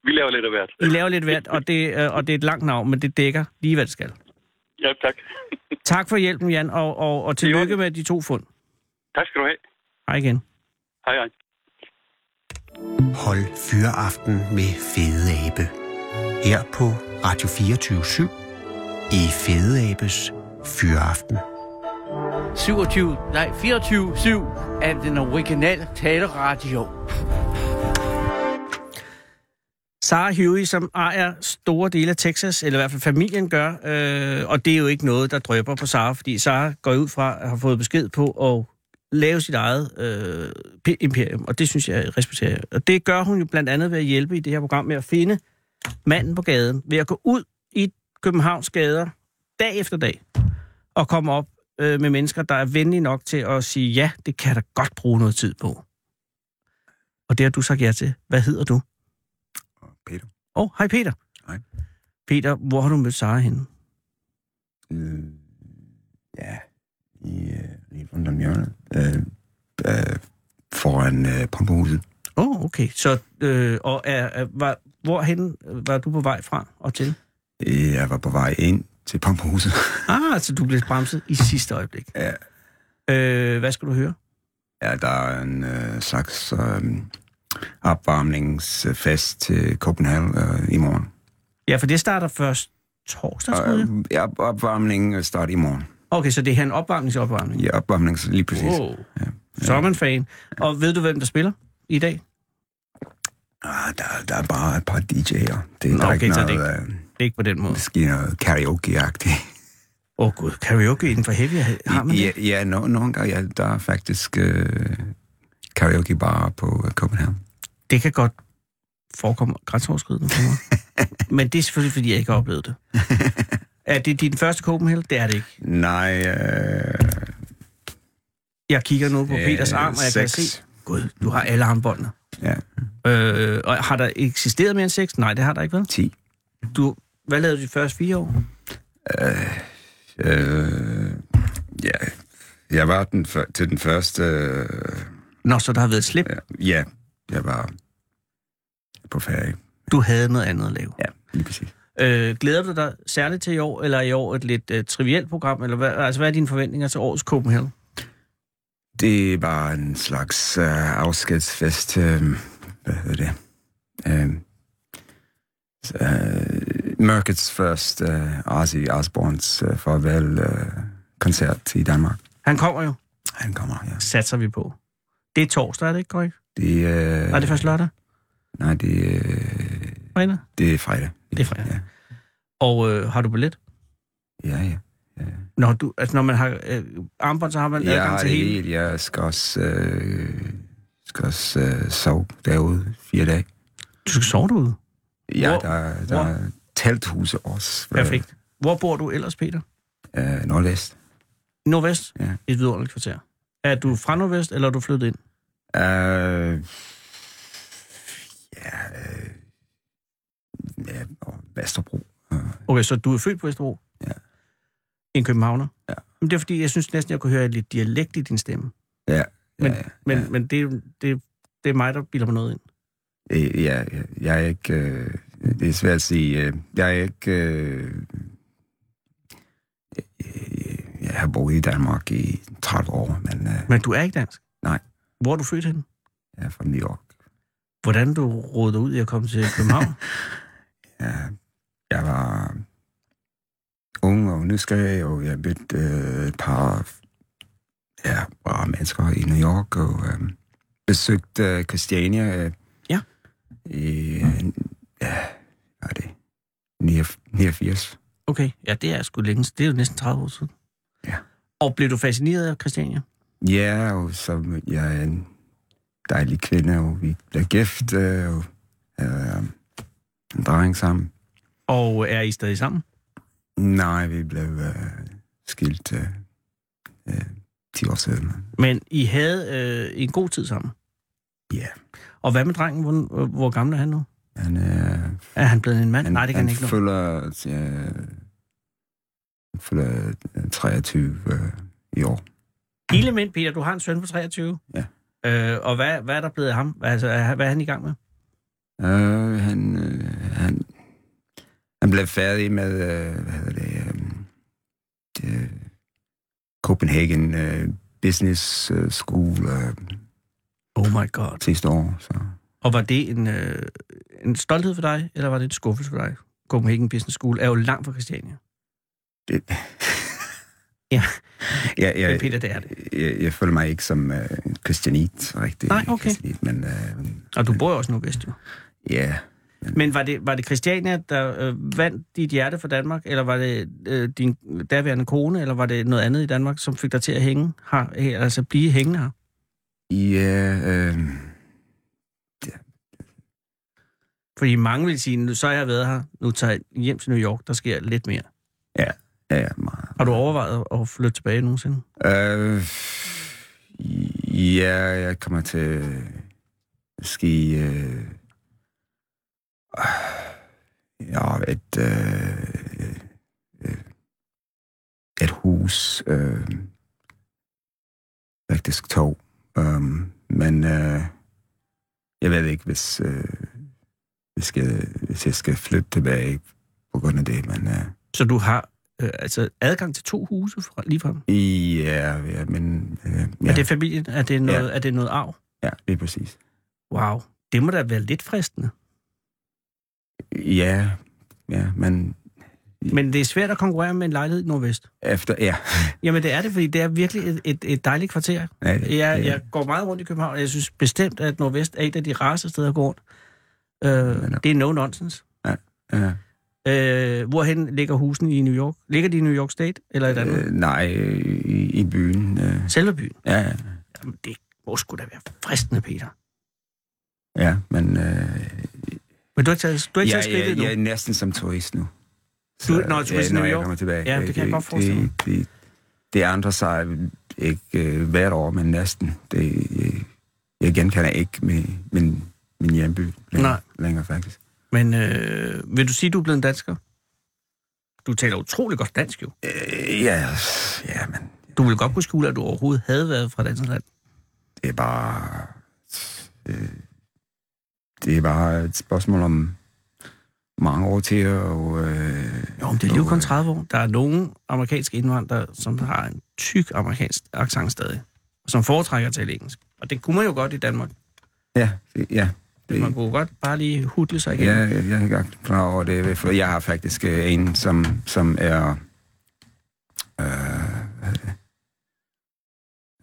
Speaker 6: Vi laver lidt af hvert.
Speaker 4: I laver lidt hvert, og det, øh, og det er et langt navn, men det dækker lige, hvad det skal.
Speaker 6: Ja, tak. [LAUGHS]
Speaker 4: Tak for hjælpen, Jan, og, og, og tillykke med de to fund.
Speaker 6: tak skal du have.
Speaker 4: Hej igen.
Speaker 6: Hej, hej.
Speaker 3: Hold Fyraften med Fede Abe. Her på Radio 24 i Fede Abes Fyraften.
Speaker 7: 27, nej 24-7 af den originale taleradio.
Speaker 4: Sarah Huey, som ejer store dele af Texas, eller i hvert fald familien gør, øh, og det er jo ikke noget, der drøber på Sarah, fordi Sarah går ud fra at have fået besked på at lave sit eget øh, imperium, og det synes jeg respekterer. jeg. Og det gør hun jo blandt andet ved at hjælpe i det her program med at finde manden på gaden, ved at gå ud i Københavns gader dag efter dag, og komme op øh, med mennesker, der er venlige nok til at sige, ja, det kan jeg da godt bruge noget tid på. Og det har du sagt ja til. Hvad hedder du?
Speaker 8: Peter.
Speaker 4: Åh, oh, hej Peter.
Speaker 8: Hej.
Speaker 4: Peter, hvor har du mødt Sara henne?
Speaker 8: Øh, ja, i, øh, lige rundt om hjørnet. Øh, øh, foran øh, pumpehuset.
Speaker 4: Åh, oh, okay. Så, øh, og er, er, var, hvorhen var du på vej fra og til?
Speaker 8: Øh, Jeg var på vej ind til pumpehuset. [LAUGHS]
Speaker 4: Ah, så du blev bremset i sidste øjeblik.
Speaker 8: Ja.
Speaker 4: Øh, hvad skal du høre?
Speaker 8: Ja, der er en øh, slags øh, opvarmningsfest til Copenhagen øh, i morgen.
Speaker 4: Ja, for det starter først torsdag, tror jeg.
Speaker 8: Øh, ja, opvarmningen starter i morgen.
Speaker 4: Okay, så det er her en opvarmningsopvarmning.
Speaker 8: Ja, opvarmning, lige præcis.
Speaker 4: Wow. Så er man fan. Og ved du, hvem der spiller i dag?
Speaker 8: Ah, der, der er bare et par DJ'er. Det
Speaker 4: Nå,
Speaker 8: der er
Speaker 4: okay,
Speaker 8: ikke
Speaker 4: så det
Speaker 8: noget,
Speaker 4: er
Speaker 8: øh,
Speaker 4: Det er ikke på den måde.
Speaker 8: måske noget karaoke-agtigt.
Speaker 4: Åh oh, gud, karaoke inden for heavy, har man
Speaker 8: ja,
Speaker 4: det?
Speaker 8: ja no, nogle gange, ja, der er faktisk øh, karaoke-bar på øh, Copenhagen.
Speaker 4: Det kan godt forekomme grænseoverskridende for mig. [LAUGHS] Men det er selvfølgelig, fordi jeg ikke har oplevet det. [LAUGHS] Er det din første Copenhagen? Det er det ikke.
Speaker 8: Nej, øh,
Speaker 4: Jeg kigger nu på
Speaker 8: Øh,
Speaker 4: Peters arm, og jeg kan
Speaker 8: seks.
Speaker 4: se... Gud, du har alle armbåndene.
Speaker 8: ja,
Speaker 4: Øh, og har der eksisteret mere end seks? Nej, det har der ikke været.
Speaker 8: 10.
Speaker 4: Du, hvad lavede du de første fire år?
Speaker 8: Øh, ja, jeg var den før, til den første... Øh,
Speaker 4: Nå, så der har været et slip.
Speaker 8: ja, jeg var på ferie.
Speaker 4: Du havde noget andet at lave.
Speaker 8: Ja, lige præcis.
Speaker 4: Øh, glæder du dig særligt til i år, eller er i år et lidt øh, trivielt program? Eller hvad, altså, hvad er dine forventninger til årets Copenhagen?
Speaker 8: Det var en slags øh, afskedsfest. Øh, hvad hedder det? Øh, øh, Mørkets første øh, Ozzy Osbournes øh, farvel øh, koncert i Danmark.
Speaker 4: Han kommer jo,
Speaker 8: Han kommer, ja.
Speaker 4: satser vi på. Det er torsdag, er det ikke korrekt?
Speaker 8: Det, øh,
Speaker 4: Nej, det er først lørdag.
Speaker 8: Nej, det, øh,
Speaker 4: Fredag.
Speaker 8: det er fredag.
Speaker 4: Det er fredag.
Speaker 8: Ja,
Speaker 4: Og øh, har du billet?
Speaker 8: ja. ja.
Speaker 4: Når, du, altså, når man har øh, armbånd, så har man
Speaker 8: Jeg
Speaker 4: adgang til hele.
Speaker 8: helt. Jeg skal også, øh, skal også øh, sove derude fire dage.
Speaker 4: Du skal sove derude.
Speaker 8: Ja,
Speaker 4: Hvor-
Speaker 8: der, der
Speaker 4: hvor?
Speaker 8: Telthuse også.
Speaker 4: Perfekt. Hvor bor du ellers, Peter?
Speaker 8: Øh, Nordvest.
Speaker 4: Nordvest?
Speaker 8: Ja.
Speaker 4: Et vidunderligt kvarter. Er du fra Nordvest, eller er du flyttet ind?
Speaker 8: Øh, ja, øh, ja, Vesterbro. Øh,
Speaker 4: Okay, så du er født på Vesterbro?
Speaker 8: Ja.
Speaker 4: En københavner?
Speaker 8: Ja.
Speaker 4: Men det er fordi, jeg synes næsten, jeg kunne høre lidt dialekt i din stemme.
Speaker 8: ja,
Speaker 4: Men,
Speaker 8: ja,
Speaker 4: men,
Speaker 8: ja.
Speaker 4: men det, er jo- det, det er mig, der bilder mig noget ind.
Speaker 8: Øh, ja, ja, jeg er ikke... Øh, det er svært at sige. Øh, jeg er ikke... Øh, øh, jeg har boet i Danmark i 30 år, men øh,
Speaker 4: Men du er ikke dansk?
Speaker 8: Nej.
Speaker 4: Hvor er du født henne?
Speaker 8: jeg er fra New York.
Speaker 4: Hvordan du rådede ud i at komme til København? [LAUGHS]
Speaker 8: Ja, jeg var ung og nysgerrig, og jeg mødte øh, et par ja, bra mennesker i New York, og øh, besøgte øh, Christiania. Øh,
Speaker 4: Ja.
Speaker 8: I, øh, ja, er det? 89.
Speaker 4: Okay, ja, det er sgu længe. Det er jo næsten 30 år siden.
Speaker 8: Ja.
Speaker 4: Og blev du fascineret af Christiania?
Speaker 8: Ja, og så mødte jeg en dejlig kvinde, og vi blev gift, øh, og øh, en dreng sammen.
Speaker 4: Og er I stadig sammen?
Speaker 8: Nej, vi blev øh, skilt øh, øh, 10 år siden.
Speaker 4: Men I havde øh, en god tid sammen.
Speaker 8: Ja.
Speaker 4: Og hvad med drengen? Hvor, hvor gammel er han nu?
Speaker 8: Han, øh,
Speaker 4: Er han blevet en mand?
Speaker 8: han,
Speaker 4: Nej, det kan han
Speaker 8: han
Speaker 4: ikke nu.
Speaker 8: fylder, øh, han fylder øh, 23 øh, i år.
Speaker 4: Mænd, Peter, du har en søn på 23.
Speaker 8: Ja.
Speaker 4: Øh, og hvad, hvad er der blevet af ham? Altså, er- hvad er han i gang med?
Speaker 8: Øh, han, øh, han, han blev færdig med, øh, hvad hedder det, øh, det Copenhagen øh, Business øh, School øh,
Speaker 4: Oh my god.
Speaker 8: sidste år. Så.
Speaker 4: Og var det en, øh, en stolthed for dig, eller var det en skuffelse for dig? Copenhagen Business School er jo langt fra Christiania.
Speaker 8: Det, [LAUGHS] [LAUGHS]
Speaker 4: Ja.
Speaker 8: ja,
Speaker 4: Ja,
Speaker 8: ja,
Speaker 4: Peter, det er det.
Speaker 8: jeg, jeg føler mig ikke som øh, christianit, rigtig.
Speaker 4: Nej, okay.
Speaker 8: Christianit, men øh,
Speaker 4: Og du bor jo også nu vest, jo.
Speaker 8: ja,
Speaker 4: Men var det, var det Christiania, der øh, vandt dit hjerte for Danmark, eller var det øh, din daværende kone, eller var det noget andet i Danmark, som fik dig til at hænge her, her altså blive hængende her?
Speaker 8: ja, øh,
Speaker 4: Fordi mange vil sige, nu så har jeg været her, nu tager jeg hjem til New York, der sker lidt mere.
Speaker 8: ja, ja, meget.
Speaker 4: Har du overvejet at flytte tilbage nogensinde?
Speaker 8: Øh, ja, jeg kommer til ski... Øh, ja, et, øh, øh, et hus. Øh, faktisk to. Um, men øh, jeg ved ikke, hvis, øh, hvis, jeg, hvis jeg skal flytte tilbage på grund af det, men... Øh,
Speaker 4: Så du har øh, altså adgang til to huse fra, lige frem.
Speaker 8: Ja, ja men... Øh, ja.
Speaker 4: Er det familien? Er det noget,
Speaker 8: Ja.
Speaker 4: er det noget arv?
Speaker 8: ja, det er præcis.
Speaker 4: Wow. Det må da være lidt fristende.
Speaker 8: Ja, ja, men
Speaker 4: Men det er svært at konkurrere med en lejlighed i Nordvest.
Speaker 8: efter... Ja,
Speaker 4: Jamen det er det, fordi det er virkelig et, et, et dejligt kvarter.
Speaker 8: ja det,
Speaker 4: Jeg,
Speaker 8: det-
Speaker 4: jeg går meget rundt i København, og jeg synes bestemt, at Nordvest er et af de rareste steder at gå rundt. Øh, det er no nonsense.
Speaker 8: ja.
Speaker 4: Øh, hvorhen ligger husene i New York? Ligger de i New York State eller i Danmark? Øh,
Speaker 8: Øh, nej, øh, i, i byen. Øh,
Speaker 4: Selve byen?
Speaker 8: ja, ja,
Speaker 4: Jamen, det må sgu da være fristende, Peter.
Speaker 8: ja, men... Øh,
Speaker 4: Men du har ikke taget, du har ikke
Speaker 8: jeg,
Speaker 4: taget skridtet
Speaker 8: jeg,
Speaker 4: endnu?
Speaker 8: jeg er næsten som turist nu.
Speaker 4: Du- når du er turist i
Speaker 8: når
Speaker 4: New
Speaker 8: jeg
Speaker 4: York?
Speaker 8: kommer tilbage.
Speaker 4: Ja, det kan jeg godt forestille mig.
Speaker 8: Det, det, det andre sig ikke øh, hvert år, men næsten. Det, jeg, jeg genkender ikke min, min, min hjemby længere,
Speaker 4: Nej.
Speaker 8: længere faktisk.
Speaker 4: Men øh, vil du sige, du er blevet en dansker? Du taler utrolig godt dansk, jo.
Speaker 8: Øh, ja, ja, men
Speaker 4: Du vil godt kunne skjule, at du overhovedet havde været fra dansk land.
Speaker 8: det er bare... Øh, det er bare et spørgsmål om mange år til, og... Øh,
Speaker 4: Jo, men det er lige
Speaker 8: og,
Speaker 4: kun 30 år. Der er nogle amerikanske indvandrere, som har en tyk amerikansk accent stadig, som foretrækker at tale engelsk. Og det kunne man jo godt i Danmark.
Speaker 8: Ja, ja. Det,
Speaker 4: Man kunne godt bare lige hudle sig igen.
Speaker 8: Ja, jeg, er ikke engang klar over det, for jeg har faktisk øh, en, som, som er øh, hvad hedder det?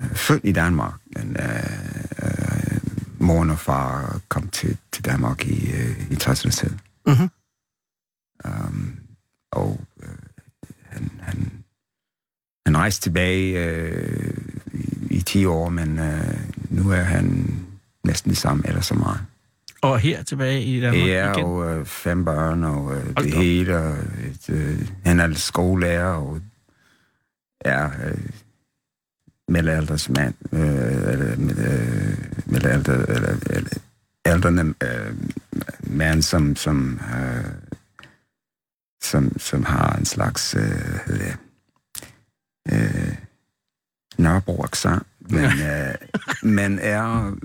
Speaker 8: Øh, født i Danmark, men øh, øh, moren og far kom til, til Danmark i, øh, i 60'erne selv.
Speaker 4: Mhm.
Speaker 8: Um, og øh, han, han, han rejste tilbage øh, i, i 10 år, men øh, nu er han næsten i samme alder som mig.
Speaker 4: Og her tilbage i Danmark
Speaker 8: Ja,
Speaker 4: igen.
Speaker 8: og øh, fem børn, og øh,
Speaker 4: Hold
Speaker 8: det
Speaker 4: op.
Speaker 8: hele. Og, et, øh, han er skolelærer, og er øh, middelalders mand, øh, eller med, øh, middelalder, eller, eller ældrende øh, mand, som, som, øh, som, som har en slags, øh, øh, Nørrebro accent, men, [LAUGHS] øh, men er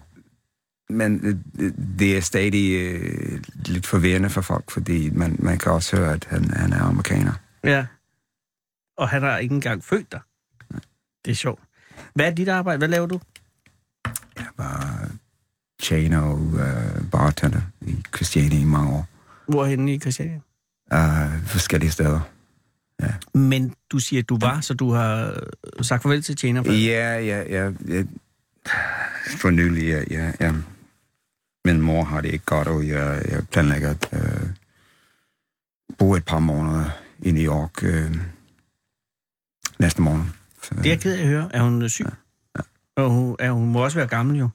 Speaker 8: men øh, det er stadig øh, lidt forvirrende for folk, fordi man, man kan også høre, at han, han er amerikaner.
Speaker 4: Ja. Og han har ikke engang født dig. Det er sjovt. Hvad er dit arbejde? Hvad laver du?
Speaker 8: Jeg var chainer og øh, bartender i Christiania i mange år.
Speaker 4: Hvorhenne i Christiania?
Speaker 8: Uh, forskellige steder.
Speaker 4: Men du siger, at du var, så du har øh, sagt farvel til tjener.
Speaker 8: Ja, ja, ja. ja. For nylig, ja, ja, ja. Min mor har det ikke godt, og jeg, jeg planlægger at øh, bo et par måneder i New York øh, næste måned. Så,
Speaker 4: Det er jeg ked af at høre. Er hun øh, syg? Og hun, er, hun må også være gammel jo.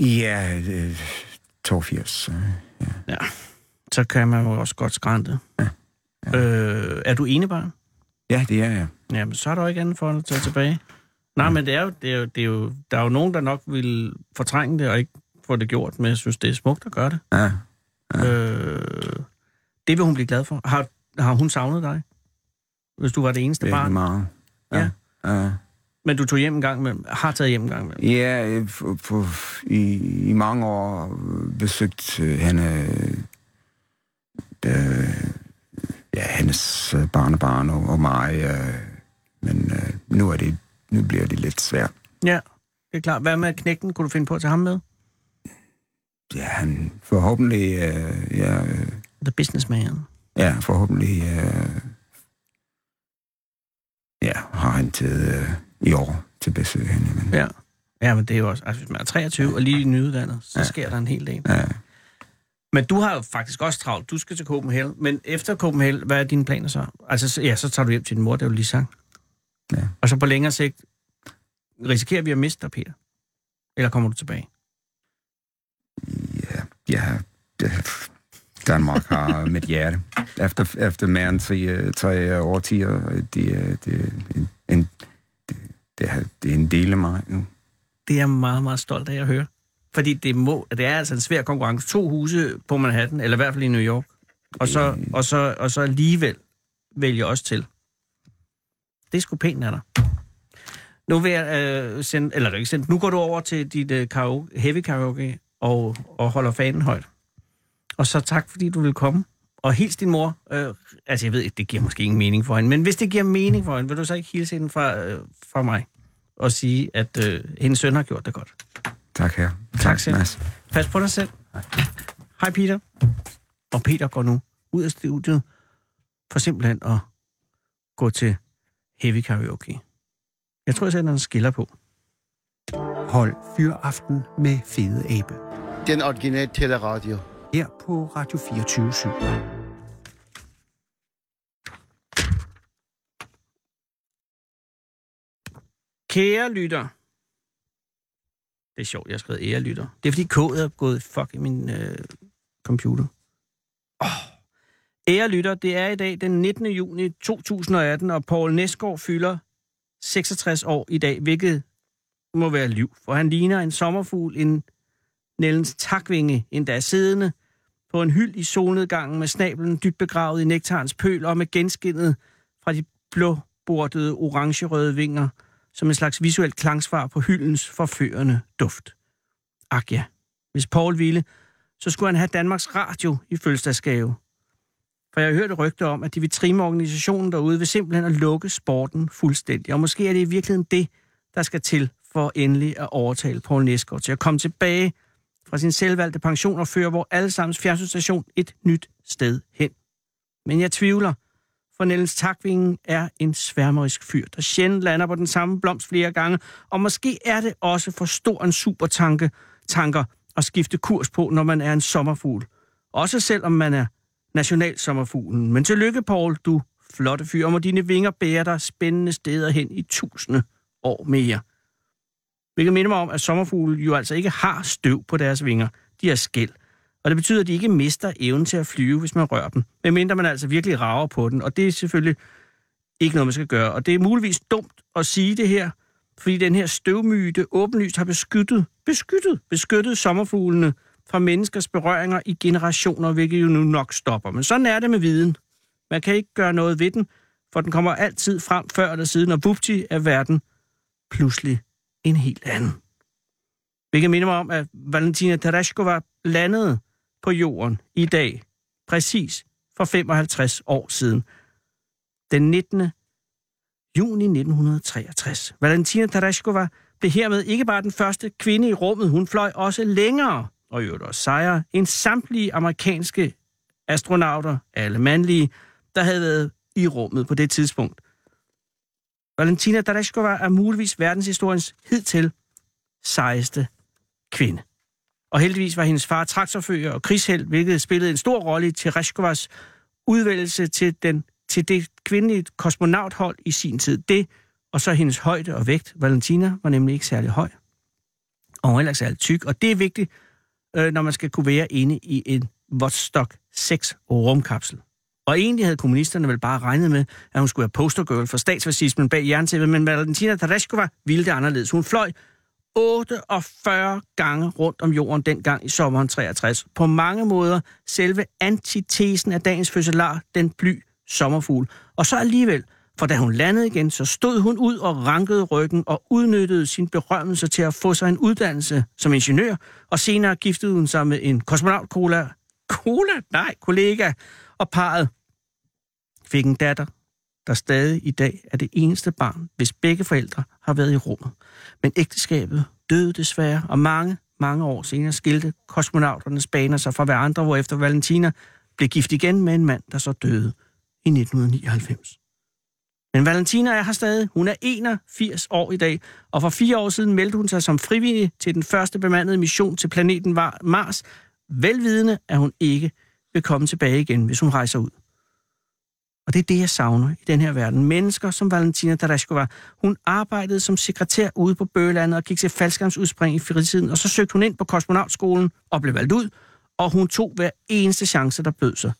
Speaker 8: Ja, øh, 82. øh,
Speaker 4: Så kan man jo også godt skrænte.
Speaker 8: Ja.
Speaker 4: Øh, er du enebarn?
Speaker 8: Ja, det er jeg.
Speaker 4: Jamen, så er der jo ikke andet for at tage tilbage. Nej, men det er jo, det er jo, det er jo, der er jo nogen, der nok vil fortrænge det og ikke få det gjort, men jeg synes, det er smukt at gøre det.
Speaker 8: Ja.
Speaker 4: Øh, det vil hun blive glad for. Har, har hun savnet dig? Hvis du var det eneste
Speaker 8: Det er
Speaker 4: barn?
Speaker 8: meget.
Speaker 4: Ja.
Speaker 8: Ja.
Speaker 4: Men du tog hjem en gang med, har taget hjem en gang med.
Speaker 8: Ja, på, på, i, i mange år besøgt øh, hende, øh, ja, hendes øh, barnebarn og, og mig, øh, men øh, nu, er det, nu bliver det lidt svært.
Speaker 4: Ja, det er klart. Hvad med knægten? Kunne du finde på at tage ham med?
Speaker 8: Ja, han forhåbentlig, øh, ja, øh,
Speaker 4: The businessman.
Speaker 8: ja, forhåbentlig, øh, ja, har han tid øh, i år til at besøge hende. Men,
Speaker 4: Ja. Ja, men det er jo også... Altså, hvis man er 23 og lige nyuddannet, så
Speaker 8: Ja.
Speaker 4: sker der en hel del.
Speaker 8: ja.
Speaker 4: Men du har jo faktisk også travlt. Du skal til Copenhagen. Men efter Copenhagen, hvad er dine planer så? Altså, så- ja, så tager du hjem til din mor, det er jo lige sagt.
Speaker 8: Ja.
Speaker 4: Og så på længere sigt, risikerer vi at miste dig, Peter? Eller kommer du tilbage?
Speaker 8: Ja, ja, Danmark har [LAUGHS] mit hjerte. Efter, efter mere end tre, tre årtier, det, det, en, det, det, er, det er en del af mig nu.
Speaker 4: Det er jeg meget, meget stolt af at høre. Fordi det, må, det er altså en svær konkurrence. To huse på Manhattan, eller i hvert fald i New York. Og så, og så, og så alligevel vælge os til. Det er sgu pænt af dig. Nu vil jeg øh, sende, eller ikke sende, nu går du over til dit øh, karaoke, heavy karaoke og, og holder fanen højt. Og så tak, fordi du vil komme Og hils din mor. Øh, altså, jeg ved ikke, det giver måske ingen mening for hende, men hvis det giver mening for hende, vil du så ikke hilse hende fra, øh, fra mig og sige, at øh, hendes søn har gjort det godt.
Speaker 8: Tak her.
Speaker 4: Tak selv.
Speaker 8: Mads.
Speaker 4: Pas på dig selv. Hej Peter. Og Peter går nu ud af studiet for simpelthen at gå til heavy karaoke. Jeg tror, jeg sætter en skiller på.
Speaker 3: Hold fyraften med Fede Abe.
Speaker 9: Den originale teleradio.
Speaker 3: Her på Radio 24
Speaker 4: Kære lytter. Det er sjovt, jeg har skrevet ære lytter. Det er fordi kodet er gået fuck i min øh, computer. Oh. Ære lytter, det er i dag den 19. juni 2018, og Paul Næsgaard fylder 66 år i dag, hvilket må være liv. For han ligner en sommerfugl, en Nellens takvinge, endda siddende på en hyld i solnedgangen med snablen dybt begravet i nektarens pøl og med genskinnet fra de blåbordede orangerøde vinger som en slags visuelt klangsvar på hyldens forførende duft. Ak ja, hvis Paul ville, så skulle han have Danmarks Radio i fødselsdagsgave. For jeg har hørt rygte om, at de vil trimme organisationen derude ved simpelthen at lukke sporten fuldstændig. Og måske er det i virkeligheden det, der skal til for endelig at overtale Paul Nesgaard til at komme tilbage fra sin selvvalgte pension og fører vores allesammens fjernsynsstation et nyt sted hen. Men jeg tvivler, for Nellens Takvingen er en sværmerisk fyr, der sjældent lander på den samme blomst flere gange, og måske er det også for stor en supertanke tanker at skifte kurs på, når man er en sommerfugl. Også selvom man er nationalsommerfuglen. Men tillykke, Paul, du flotte fyr, og dine vinger bærer dig spændende steder hen i tusinde år mere. Hvilket minder mig om, at sommerfugle jo altså ikke har støv på deres vinger. De har skæld. Og det betyder, at de ikke mister evnen til at flyve, hvis man rører dem. Medmindre man altså virkelig rager på den. Og det er selvfølgelig ikke noget, man skal gøre. Og det er muligvis dumt at sige det her, fordi den her støvmyte åbenlyst har beskyttet, beskyttet, beskyttet sommerfuglene fra menneskers berøringer i generationer, hvilket jo nu nok stopper. Men sådan er det med viden. Man kan ikke gøre noget ved den, for den kommer altid frem før eller siden, og vupti er verden pludselig en helt anden. Hvilket minder mig om, at Valentina Tereshkova landede på jorden i dag, præcis for 55 år siden. Den 19. juni 1963. Valentina Tereshkova blev hermed ikke bare den første kvinde i rummet, hun fløj også længere, og i også sejre, end samtlige amerikanske astronauter, alle mandlige, der havde været i rummet på det tidspunkt. Valentina Tereshkova er muligvis verdenshistoriens hidtil sejeste kvinde. Og heldigvis var hendes far traktorfører og krigsheld, hvilket spillede en stor rolle i Tereshkovas udvælgelse til, den, til det kvindelige kosmonauthold i sin tid. Det, og så hendes højde og vægt. Valentina var nemlig ikke særlig høj, og hun heller ikke særlig tyk. Og det er vigtigt, øh, når man skal kunne være inde i en Vostok 6 rumkapsel. Og egentlig havde kommunisterne vel bare regnet med, at hun skulle være postergirl for statsfascismen bag jerntæppet, men Valentina Tereshkova ville det anderledes. Hun fløj 48 gange rundt om jorden dengang i sommeren 63. På mange måder selve antitesen af dagens fødselar, den bly sommerfugl. Og så alligevel, for da hun landede igen, så stod hun ud og rankede ryggen og udnyttede sin berømmelse til at få sig en uddannelse som ingeniør, og senere giftede hun sig med en kosmonaut cola, cola, nej, kollega, og parret fik en datter, der stadig i dag er det eneste barn, hvis begge forældre har været i rummet. Men ægteskabet døde desværre, og mange, mange år senere skilte kosmonauternes baner sig fra hverandre, hvorefter Valentina blev gift igen med en mand, der så døde i 1999. Men Valentina er her stadig. Hun er 81 år i dag, og for fire år siden meldte hun sig som frivillig til den første bemandede mission til planeten Mars, velvidende, at hun ikke vil komme tilbage igen, hvis hun rejser ud. Og det er det, jeg savner i den her verden. Mennesker som Valentina Tereshkova. Hun arbejdede som sekretær ude på Bøgelandet og gik til faldskærmsudspring i fritiden, og så søgte hun ind på kosmonautskolen og blev valgt ud, og hun tog hver eneste chance, der bød sig.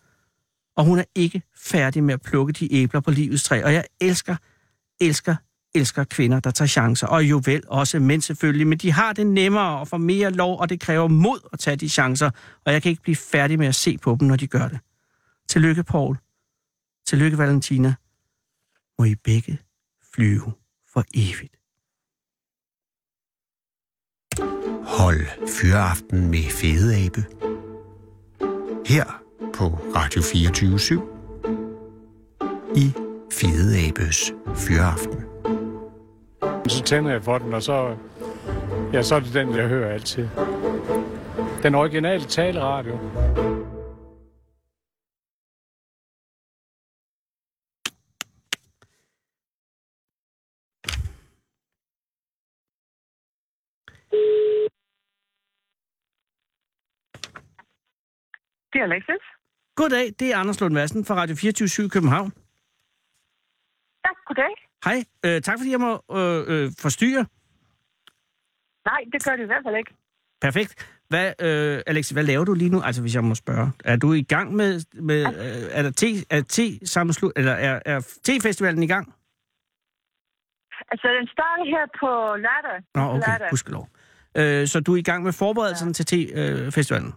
Speaker 4: Og hun er ikke færdig med at plukke de æbler på livets træ, og jeg elsker, elsker, elsker kvinder, der tager chancer, og jo vel også mænd selvfølgelig, men de har det nemmere og får mere lov, og det kræver mod at tage de chancer, og jeg kan ikke blive færdig med at se på dem, når de gør det. Tillykke, Paul. Tillykke, Valentina. Må I begge flyve for evigt.
Speaker 3: Hold fyreaften med Fede Abe. Her på Radio 24 i Fede Abes Fyreaften.
Speaker 5: Så tænder jeg for den, og så, ja, så er det den, jeg hører altid. Den originale taleradio.
Speaker 2: Det er Alexis.
Speaker 4: Goddag, det er Anders Lund Madsen fra Radio 24 København.
Speaker 2: Ja, goddag.
Speaker 4: Hej, øh, tak fordi jeg må øh, øh, forstyrre.
Speaker 2: Nej, det gør det i hvert fald ikke.
Speaker 4: Perfekt. Hvad, øh, Alex, hvad laver du lige nu? Altså, hvis jeg må spørge. Er du i gang med... med øh, er der te, er te sammenslut, eller er, er te-festivalen i gang?
Speaker 2: Altså, den starter her på lørdag.
Speaker 4: Nå, okay,
Speaker 2: Lørdag.
Speaker 4: gudskelov. Øh, så du er i gang med forberedelserne ja. til te-festivalen?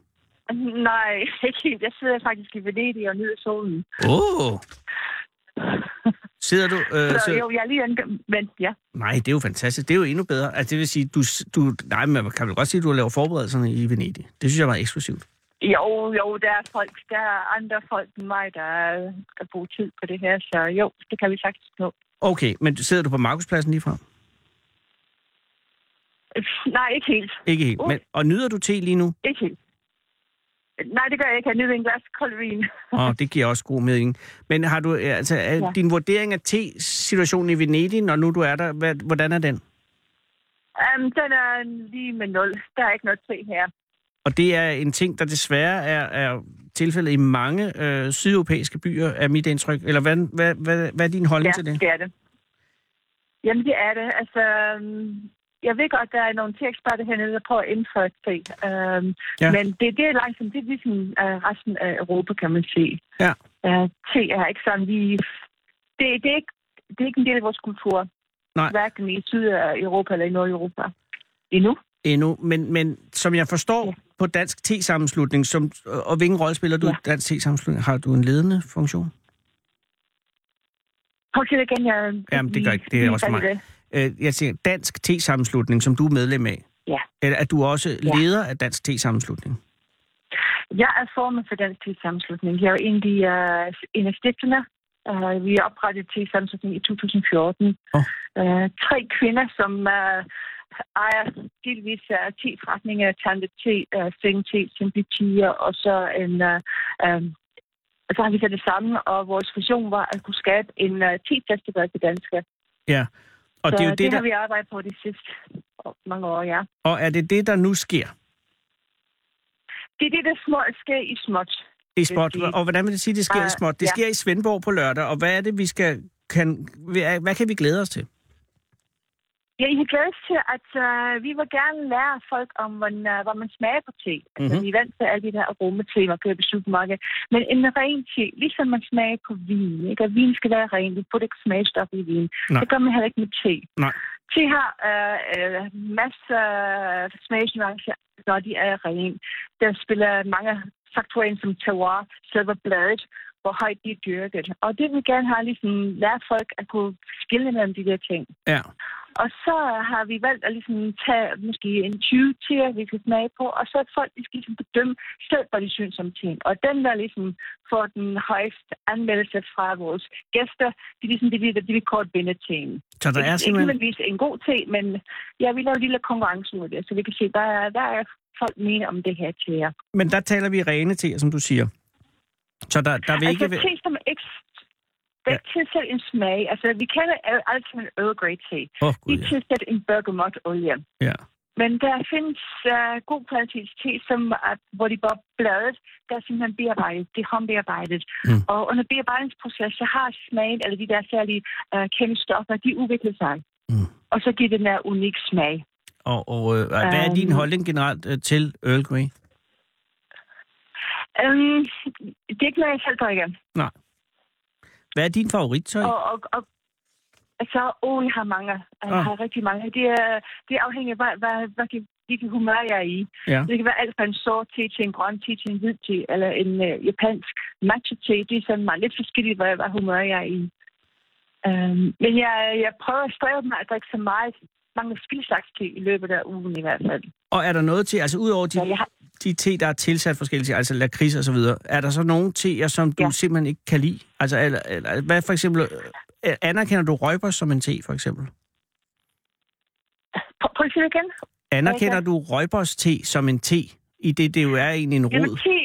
Speaker 2: Nej, [LAUGHS] ikke helt. Jeg sidder faktisk i Venedig og nyder solen.
Speaker 4: Åh! Oh. [LAUGHS] Sidder du... Øh,
Speaker 2: Så
Speaker 4: sidder...
Speaker 2: jo, jeg er lige ankom... Men ja.
Speaker 4: Nej, det er jo fantastisk. Det er jo endnu bedre. Altså, det vil sige, du, du... Nej, men man kan vel godt sige, at du laver forberedelserne i Venedig. Det synes jeg var eksklusivt.
Speaker 2: Jo, jo, der er folk, der er andre folk end mig, der skal bruge tid på det her, så jo, det kan vi sagtens nå.
Speaker 4: Okay, men sidder du på Markuspladsen lige fra?
Speaker 2: Nej, ikke helt.
Speaker 4: Ikke helt.
Speaker 2: Uh.
Speaker 4: Men, og nyder du te lige nu?
Speaker 2: Ikke helt. Nej, det gør jeg ikke. Jeg nyder en glas kold vin.
Speaker 4: Åh, [LAUGHS] det giver også god mening. Men har du, øh, altså,
Speaker 2: Ja.
Speaker 4: din vurdering af te-situationen i Venedig, når nu du er der, hvad, hvordan er den?
Speaker 2: Um, den er lige med nul. Der er ikke noget te her.
Speaker 4: Og det er en ting, der desværre er, er tilfældet i mange øh, sydeuropæiske byer, er mit indtryk. Eller hvad, hvad, hvad, hvad er din holdning
Speaker 2: Ja,
Speaker 4: til det?
Speaker 2: det er det. Jamen, det er det. Altså, øhm, jeg ved godt, der er nogle te-eksperter hernede, der prøver at indføre te. Um,
Speaker 4: Ja.
Speaker 2: Men det, det er langsomt. Det er ligesom uh, resten af Europa, kan man sige.
Speaker 4: Ja.
Speaker 2: Uh, te er ikke sådan lige... Det, det, er ikke, det er ikke en del af vores kultur.
Speaker 4: Nej.
Speaker 2: Hverken i Sydeuropa eller i Nordeuropa. Endnu.
Speaker 4: Endnu. Men, men som jeg forstår ja. På Dansk Te-sammenslutning, som, og hvilken rolle spiller du ja. I Dansk Te-sammenslutning? Har du en ledende funktion?
Speaker 2: Prøv til igen. Jeg,
Speaker 4: Jamen, det gør ikke. Det er også mig.
Speaker 2: Det.
Speaker 4: Øh, jeg siger Dansk Te-sammenslutning, som du er medlem af.
Speaker 2: Ja.
Speaker 4: Eller er du også
Speaker 2: Ja.
Speaker 4: leder af Dansk Te-sammenslutning?
Speaker 2: Jeg er formand for Dansk Te-sammenslutning. Jeg er en af, de, uh, en af stifterne. Uh, vi oprettet Te-sammenslutning i 2014.
Speaker 4: Åh.
Speaker 2: Uh, tre kvinder, som uh, ejer delvis uh, te-forretninger, Tante Te, uh, Sing Te, Simply Tea, og så en... Uh, um, og så har vi sat det sammen, og vores vision var at kunne skabe en uh, te-festival til danskere.
Speaker 4: Ja. Og
Speaker 2: så
Speaker 4: det er jo
Speaker 2: det,
Speaker 4: det, der...
Speaker 2: har vi arbejdet på de sidste mange år, ja.
Speaker 4: Og er det det, der nu sker?
Speaker 2: Det er det, der små sker i småt.
Speaker 4: Det er småt. Og hvordan vil det sige, det sker i
Speaker 2: Ah,
Speaker 4: småt? Det
Speaker 2: ja.
Speaker 4: sker i Svendborg på lørdag, og hvad er det, vi skal... Kan, hvad kan vi glæde os til?
Speaker 2: Ja, jeg har glædet til, at uh, vi vil gerne lære folk om, hvordan, uh, hvad man smager på te. Altså,
Speaker 4: Mhm.
Speaker 2: mm-hmm. vi er vant til alle de der aromate, man køber i supermarkedet. Men en ren te, ligesom man smager på vin, ikke? Og vin skal være ren, vi putter ikke smagstof i vin.
Speaker 4: Nej.
Speaker 2: Det gør man heller ikke med te.
Speaker 4: Nej.
Speaker 2: Te har uh, uh, masser af smagsnuancer, når de er ren. Der spiller mange faktorer ind som terroir, selve bladet, hvor højt de er dyrket. Og det vil vi gerne have, ligesom lære folk at kunne skille mellem de der ting.
Speaker 4: Ja.
Speaker 2: Og så har vi valgt at ligesom tage måske en 20 til, vi skal smage på, og så er folk, de skal ligesom bedømme selv, hvad de synes om ting. Og den, der ligesom får den højeste anmeldelse fra vores gæster, de er ligesom de, de, de vil kort vinde ting.
Speaker 4: Så der er
Speaker 2: Ikke
Speaker 4: simpelthen...
Speaker 2: nødvendigvis en god te, men ja, vi laver en lille konkurrence ud af det, så vi kan se, hvad er, hvad er folk mener om det her te.
Speaker 4: Men der taler vi rene teer, som du siger. Så der, der vil
Speaker 2: Altså
Speaker 4: ikke...
Speaker 2: te, som ikke ikke tilsæt en smag. Altså, vi kender al- alt som en Earl Grey te.
Speaker 4: Åh, oh,
Speaker 2: De
Speaker 4: gud, ja.
Speaker 2: tilsætter en bergamotolie.
Speaker 4: ja.
Speaker 2: Men der findes uh, god kvalitets te, som, uh, hvor de bare bladet, der er simpelthen bearbejdet. Det er håndbearbejdet.
Speaker 4: Mm.
Speaker 2: Og under bearbejdningsproces, så har smagen, eller de der særlige uh, kemistoffer, de udvikler sig.
Speaker 4: Mm.
Speaker 2: Og så giver den her unik smag.
Speaker 4: Og, og øh, hvad er din
Speaker 2: Øhm.
Speaker 4: holdning generelt øh, til Earl Grey?
Speaker 2: Um, det er ikke noget, jeg selv drikker.
Speaker 4: Nej. Hvad er din favorittøj?
Speaker 2: Og, og, og altså, åh, jeg har mange. Jeg
Speaker 4: Ah.
Speaker 2: har rigtig mange. Det er, det er afhængigt af, hvad, hvad, hvad, hvilken humør jeg er i.
Speaker 4: Ja.
Speaker 2: Det kan være alt fra en sort te til en grøn te til en hvid te, eller en uh, japansk matcha te. Det er sådan meget lidt forskelligt, hvad, hvad humør jeg er i. Um, men jeg, jeg prøver at stræbe mig at drikke så meget, mange forskellige slags te i løbet af ugen i hvert fald.
Speaker 4: Og er der noget til, altså udover de,
Speaker 2: Så jeg har,
Speaker 4: de te, der er tilsat forskellige altså lakrids og så videre, er der så nogle teer, som du
Speaker 2: Ja.
Speaker 4: simpelthen ikke kan lide? Altså, eller, eller, hvad for eksempel, øh, anerkender du røgbers som en te, for eksempel?
Speaker 2: Prøv, at igen.
Speaker 4: Anerkender du røgbers te som en te, i det, det jo er egentlig en
Speaker 2: Jamen,
Speaker 4: rod?
Speaker 2: te,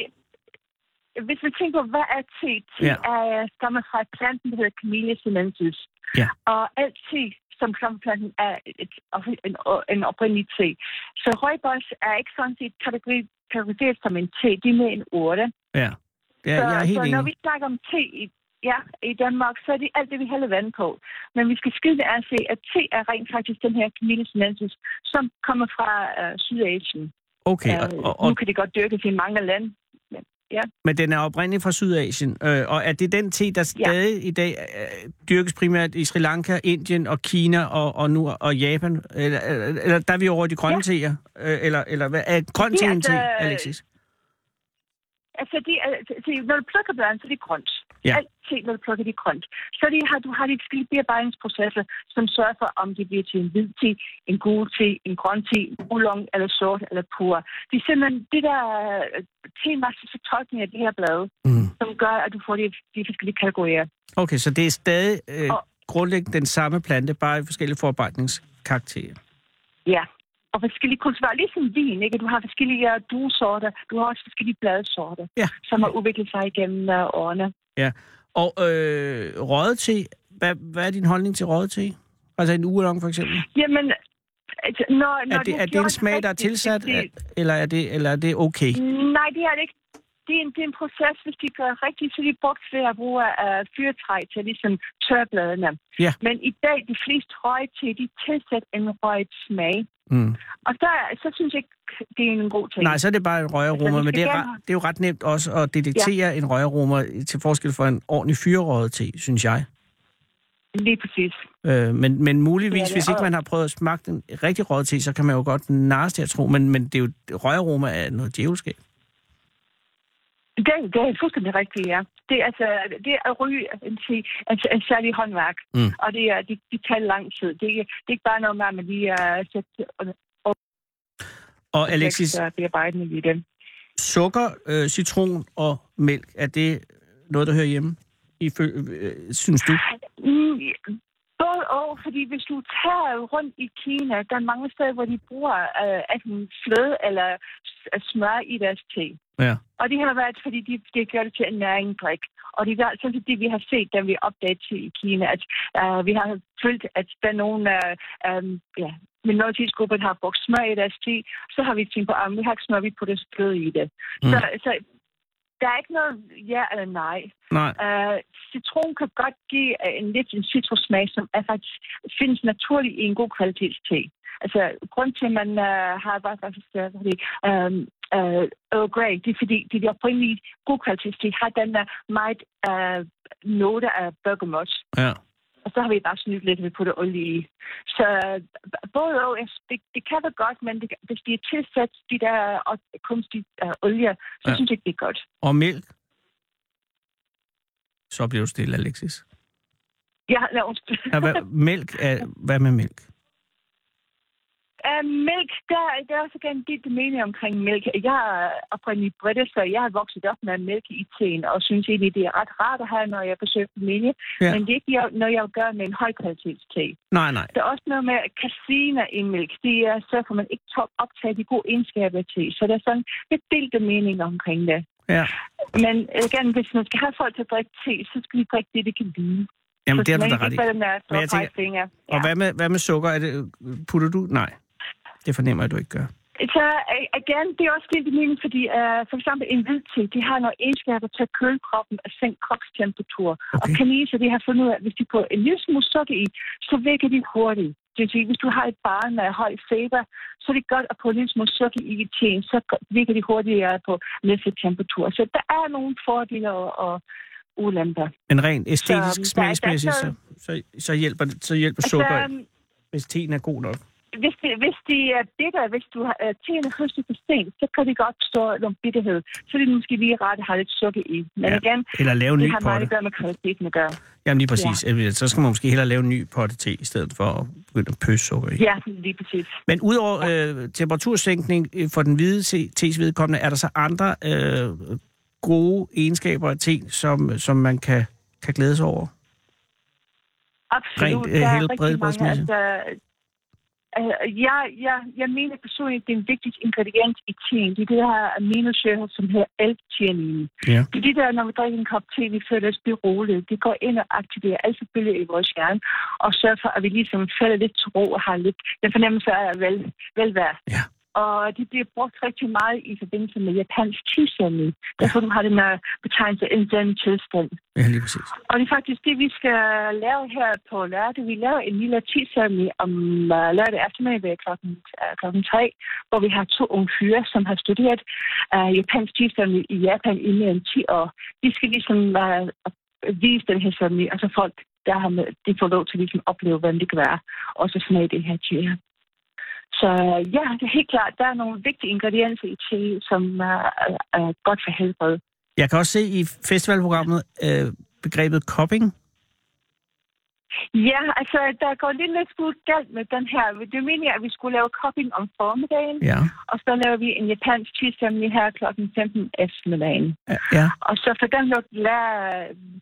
Speaker 2: hvis vi tænker på, hvad er te? Te
Speaker 4: Ja.
Speaker 2: er, stammer fra planten, der hedder Camellia sinensis.
Speaker 4: Ja.
Speaker 2: Og alt te, som planten, er et, en, en oprindelig te. Så røgbos er ikke sådan set kategori, kategoriseret som en te. Er mere en urte.
Speaker 4: Ja, ja
Speaker 2: så,
Speaker 4: jeg er helt
Speaker 2: så når
Speaker 4: enig.
Speaker 2: vi snakker om te i, ja, i Danmark, så er det alt det, vi hælder vand på. Men vi skal skille er at se, at te er rent faktisk den her Camellia sinensis, som kommer fra uh, Sydasien.
Speaker 4: Okay, og,
Speaker 2: Øh,
Speaker 4: og, og,
Speaker 2: nu kan det godt dyrkes i mange lande. Ja.
Speaker 4: men den er oprindelig fra Sydasien, øh, og er det den te, der stadig i dag øh, dyrkes primært i Sri Lanka, Indien og Kina og, og nu og Japan? Eller, eller, der er vi over de grønne
Speaker 2: Ja.
Speaker 4: teer? Øh, eller, eller hvad, er grøn te
Speaker 2: er
Speaker 4: en te,
Speaker 2: altså-
Speaker 4: Alexis?
Speaker 2: Altså, de, er- altså, når du plukker bladene, så er det grønt.
Speaker 4: Ja.
Speaker 2: Alt te, når du plukker det er grønt. Så de har, du har de forskellige bearbejdningsprocesser, som sørger for, om det bliver til en hvid te, en gul te, en grøn te, oolong eller sort eller pur. Det er simpelthen det der tematiske fortolkning af det her blad,
Speaker 4: Mm.
Speaker 2: som gør, at du får de, de forskellige kategorier.
Speaker 4: Okay, så det er stadig øh,
Speaker 2: Og-
Speaker 4: grundlæggende den samme plante, bare i forskellige forarbejdningskarakterer.
Speaker 2: Ja. Og forskellige kultivarer, ligesom vin, ikke? Du har forskellige druesorter, du har også forskellige bladsorter,
Speaker 4: Ja.
Speaker 2: som har udviklet sig igennem uh, årene.
Speaker 4: Ja. Og øh, røget te, hvad, hvad er din holdning til røget te? Altså en ugelong for eksempel?
Speaker 2: Jamen, altså, når, når
Speaker 4: Er det, er det en smag, der er tilsat,
Speaker 2: det-
Speaker 4: eller er det, eller er det okay?
Speaker 2: Nej, det er det ikke. Det er, en, det er en proces, hvis de gør rigtigt, så er de brugt ved at bruge uh, fyrtræ til ligesom tørbladene.
Speaker 4: Ja.
Speaker 2: Men i dag, de fleste røg til, de tilsætter en røget smag.
Speaker 4: Mm.
Speaker 2: Og der, så synes jeg ikke, det er en god ting.
Speaker 4: Nej, så er det bare en røgaroma,
Speaker 2: Altså,
Speaker 4: men det er,
Speaker 2: gerne
Speaker 4: det er jo ret nemt også at detektere ja. en røgaroma til forskel fra en ordentlig fyrerøget te, synes jeg.
Speaker 2: Lige præcis.
Speaker 4: Øh, men, men muligvis,
Speaker 2: er det,
Speaker 4: hvis ikke man har prøvet at smage den rigtig røget te, så kan man jo godt narres til at tro, men, men det er jo røgaroma af noget djævelskab.
Speaker 2: Det, det er fuldstændig rigtigt, ja. Det er, altså, det er at ryge en, en, en særlig håndværk,
Speaker 4: Mm.
Speaker 2: og det, er, det, det tager lang tid. Det, er- det er ikke bare noget med, at man lige uh, sætter
Speaker 4: Og Alexis,
Speaker 2: uh, bearbejdende i det.
Speaker 4: sukker, øh, citron og mælk, er det noget, der hører hjemme? I, øh, synes du?
Speaker 2: Mm, både og, fordi hvis du tager rundt i Kina, der er mange steder, hvor de bruger uh, enten fløde eller smør i deres te.
Speaker 4: Ja.
Speaker 2: Og det har været, fordi de, de gør det til en næringsdrik. Og det er sådan set det, vi har set, da vi opdagede i Kina, at uh, vi har følt, at der er nogle uh, um, ja, minoritetsgrupper, der har brugt smør i deres te. Så har vi tænkt på, at vi har ikke smør, vi putter fløde i det.
Speaker 4: Mm.
Speaker 2: Så, så der er ikke noget ja eller nej.
Speaker 4: Nej.
Speaker 2: Uh, citron kan godt give uh, en lidt en citrussmag, som er faktisk findes naturligt i en god kvalitets te. Altså, grund til, at man uh, har bare faktisk, uh, uh, Earl Grey, det er fordi, det er de oprindelige god kvalitets te, har den der meget uh, note af bergamot.
Speaker 4: Ja.
Speaker 2: Og så har vi bare snydt lidt, at vi putter olie i. Så både og, det, det kan være godt, men det, hvis de er tilsat de der kunstige uh, olie, så
Speaker 4: Ja.
Speaker 2: synes jeg ikke, det er godt.
Speaker 4: Og mælk? Så bliver du stille, Alexis.
Speaker 2: Ja, lad os...
Speaker 4: Ja, hvad, mælk er, hvad med mælk?
Speaker 2: Uh, mælk, der, der er også gerne dit mening omkring mælk. Jeg er oprindelig britte, så jeg har vokset op med mælk i teen, og synes egentlig, det er ret rart at have, når jeg besøger familie.
Speaker 4: Ja.
Speaker 2: Ja. Men det er ikke noget, jeg gør med en højkvalitetste.
Speaker 4: Nej, nej.
Speaker 2: Der er også noget med kasiner i mælk. Det er så, for man ikke top optage de gode egenskaber til. Så der er sådan lidt delte mening omkring det.
Speaker 4: Ja.
Speaker 2: Men igen, hvis man skal have folk til at drikke te, så skal de drikke det, de kan lide.
Speaker 4: Jamen,
Speaker 2: så
Speaker 4: det er du da ret i. Men jeg tænker-. Og hvad med, hvad med sukker? Er det, putter du? Nej. Det fornemmer jeg, du ikke gør.
Speaker 2: Så øh, igen, det er også det, mening, fordi uh, for eksempel en hvid te, de har nogle egenskaber til at køle kroppen og sænke kropstemperatur. Okay. Og
Speaker 4: Okay.
Speaker 2: kineser, de har fundet ud af, at hvis de får en lille smule sukker i, så vækker de hurtigt. Det vil sige, hvis du har et barn med høj feber, så er det godt at få en lille smule sukker i teen, så virker de hurtigere på temperatur. Så der er nogle fordele og, og ulemper.
Speaker 4: Men rent æstetisk,
Speaker 2: Så,
Speaker 4: smagsmæssigt, så, så, så hjælper, så hjælper
Speaker 2: Altså,
Speaker 4: sukker,
Speaker 2: øhm,
Speaker 4: hvis teen er god nok.
Speaker 2: Hvis, det, hvis de er bitter, hvis du har uh, teen høstet for sent, så kan det godt stå nogle bitterhed. Så er det måske lige ret at have lidt sukker i. Men
Speaker 4: Ja,
Speaker 2: igen,
Speaker 4: eller lave en
Speaker 2: det
Speaker 4: ny
Speaker 2: har meget
Speaker 4: potte.
Speaker 2: at gøre med kvaliteten at gøre.
Speaker 4: Jamen lige præcis. Ja. Så skal man måske hellere lave en ny potte te, i stedet for at begynde at pøse sukker i.
Speaker 2: Ja, lige præcis.
Speaker 4: Men udover øh, temperatursænkning øh, for den hvide te- tes vedkommende, er der så andre øh, gode egenskaber af te, som, som man kan, kan glæde sig over?
Speaker 2: Absolut.
Speaker 4: Rent, øh,
Speaker 2: er
Speaker 4: helbredsmæssigt.
Speaker 2: altså, øh, jeg, jeg, jeg mener personligt, det er en vigtig ingrediens i teen. Det er det her aminosyre, som hedder L-theanin.
Speaker 4: Ja.
Speaker 2: Det er det der, når vi drikker en kop te, vi føler os beroligt. Det går ind og aktiverer selvfølgelig i vores hjerne, og sørger for, at vi ligesom falder lidt til ro og har lidt den fornemmelse af vel, velvære.
Speaker 4: Ja.
Speaker 2: Og det bliver brugt rigtig meget i forbindelse med japansk tidsceremoni. Derfor du har den her betegnelse en zen tilstand.
Speaker 4: Ja, lige præcis.
Speaker 2: Og det er faktisk det, vi skal lave her på lørdag. Vi laver en lille tidsceremoni om uh, lørdag eftermiddag klokken, uh, klokken 3, hvor vi har to unge fyre, som har studeret uh, japansk tidsceremoni i Japan i mere end 10 år. De skal ligesom uh, vise den her ceremoni, og så folk, der har med, de får lov til ligesom at opleve, hvordan det kan være, og så smage det her te. Så ja, det er helt klart, der er nogle vigtige ingredienser i te, som er, er godt for helbred.
Speaker 4: Jeg kan også se i festivalprogrammet øh, begrebet cupping.
Speaker 2: Ja, altså, der går lidt lidt smule galt med den her. Det er meningen, at vi skulle lave coping om formiddagen,
Speaker 4: Ja.
Speaker 2: og så laver vi en japansk tidsceremoni her kl. 15 eftermiddagen.
Speaker 4: Ja.
Speaker 2: Og så for den at lære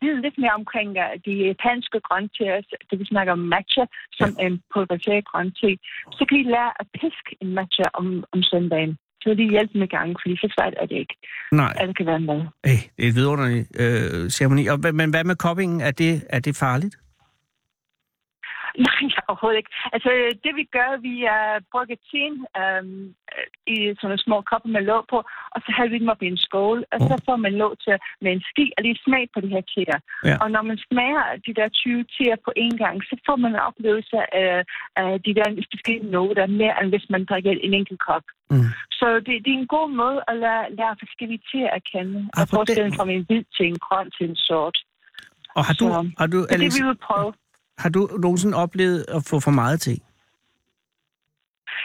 Speaker 2: vide lidt mere omkring de japanske grøntteer, det vi snakker om matcha, som ja. en pulveriseret grønte, så kan I lære at piske en matcha om, om søndagen. Så vil det hjælpe med gang, fordi så svært er det ikke,
Speaker 4: Nej,
Speaker 2: at det kan være med.
Speaker 4: hey, det er et vidunderligt øh, ceremoni. Og, men hvad med cupping? Er det, er det farligt? [LAUGHS]
Speaker 2: Nej, overhovedet ikke. Altså, det vi gør, vi uh, brygger teen um, i sådan små kopper med låg på, og så hælder vi dem op i en skål, og så får man lov til med en ski at lige smage på de her teer.
Speaker 4: Ja.
Speaker 2: Og når man smager de der 20 teer på en gang, så får man en oplevelse af, af de der forskellige noter, mere end hvis man drikker en enkelt kop.
Speaker 4: Mm.
Speaker 2: Så det, det er en god måde at lære, lære forskellige teer at kende.
Speaker 4: Ah,
Speaker 2: og
Speaker 4: den
Speaker 2: forskellen fra en hvid til en grøn til en sort.
Speaker 4: Og har du,
Speaker 2: Så-
Speaker 4: har du,
Speaker 2: er det,
Speaker 4: Alex,
Speaker 2: vi vil prøve.
Speaker 4: Har du nogensinde oplevet at få for meget te?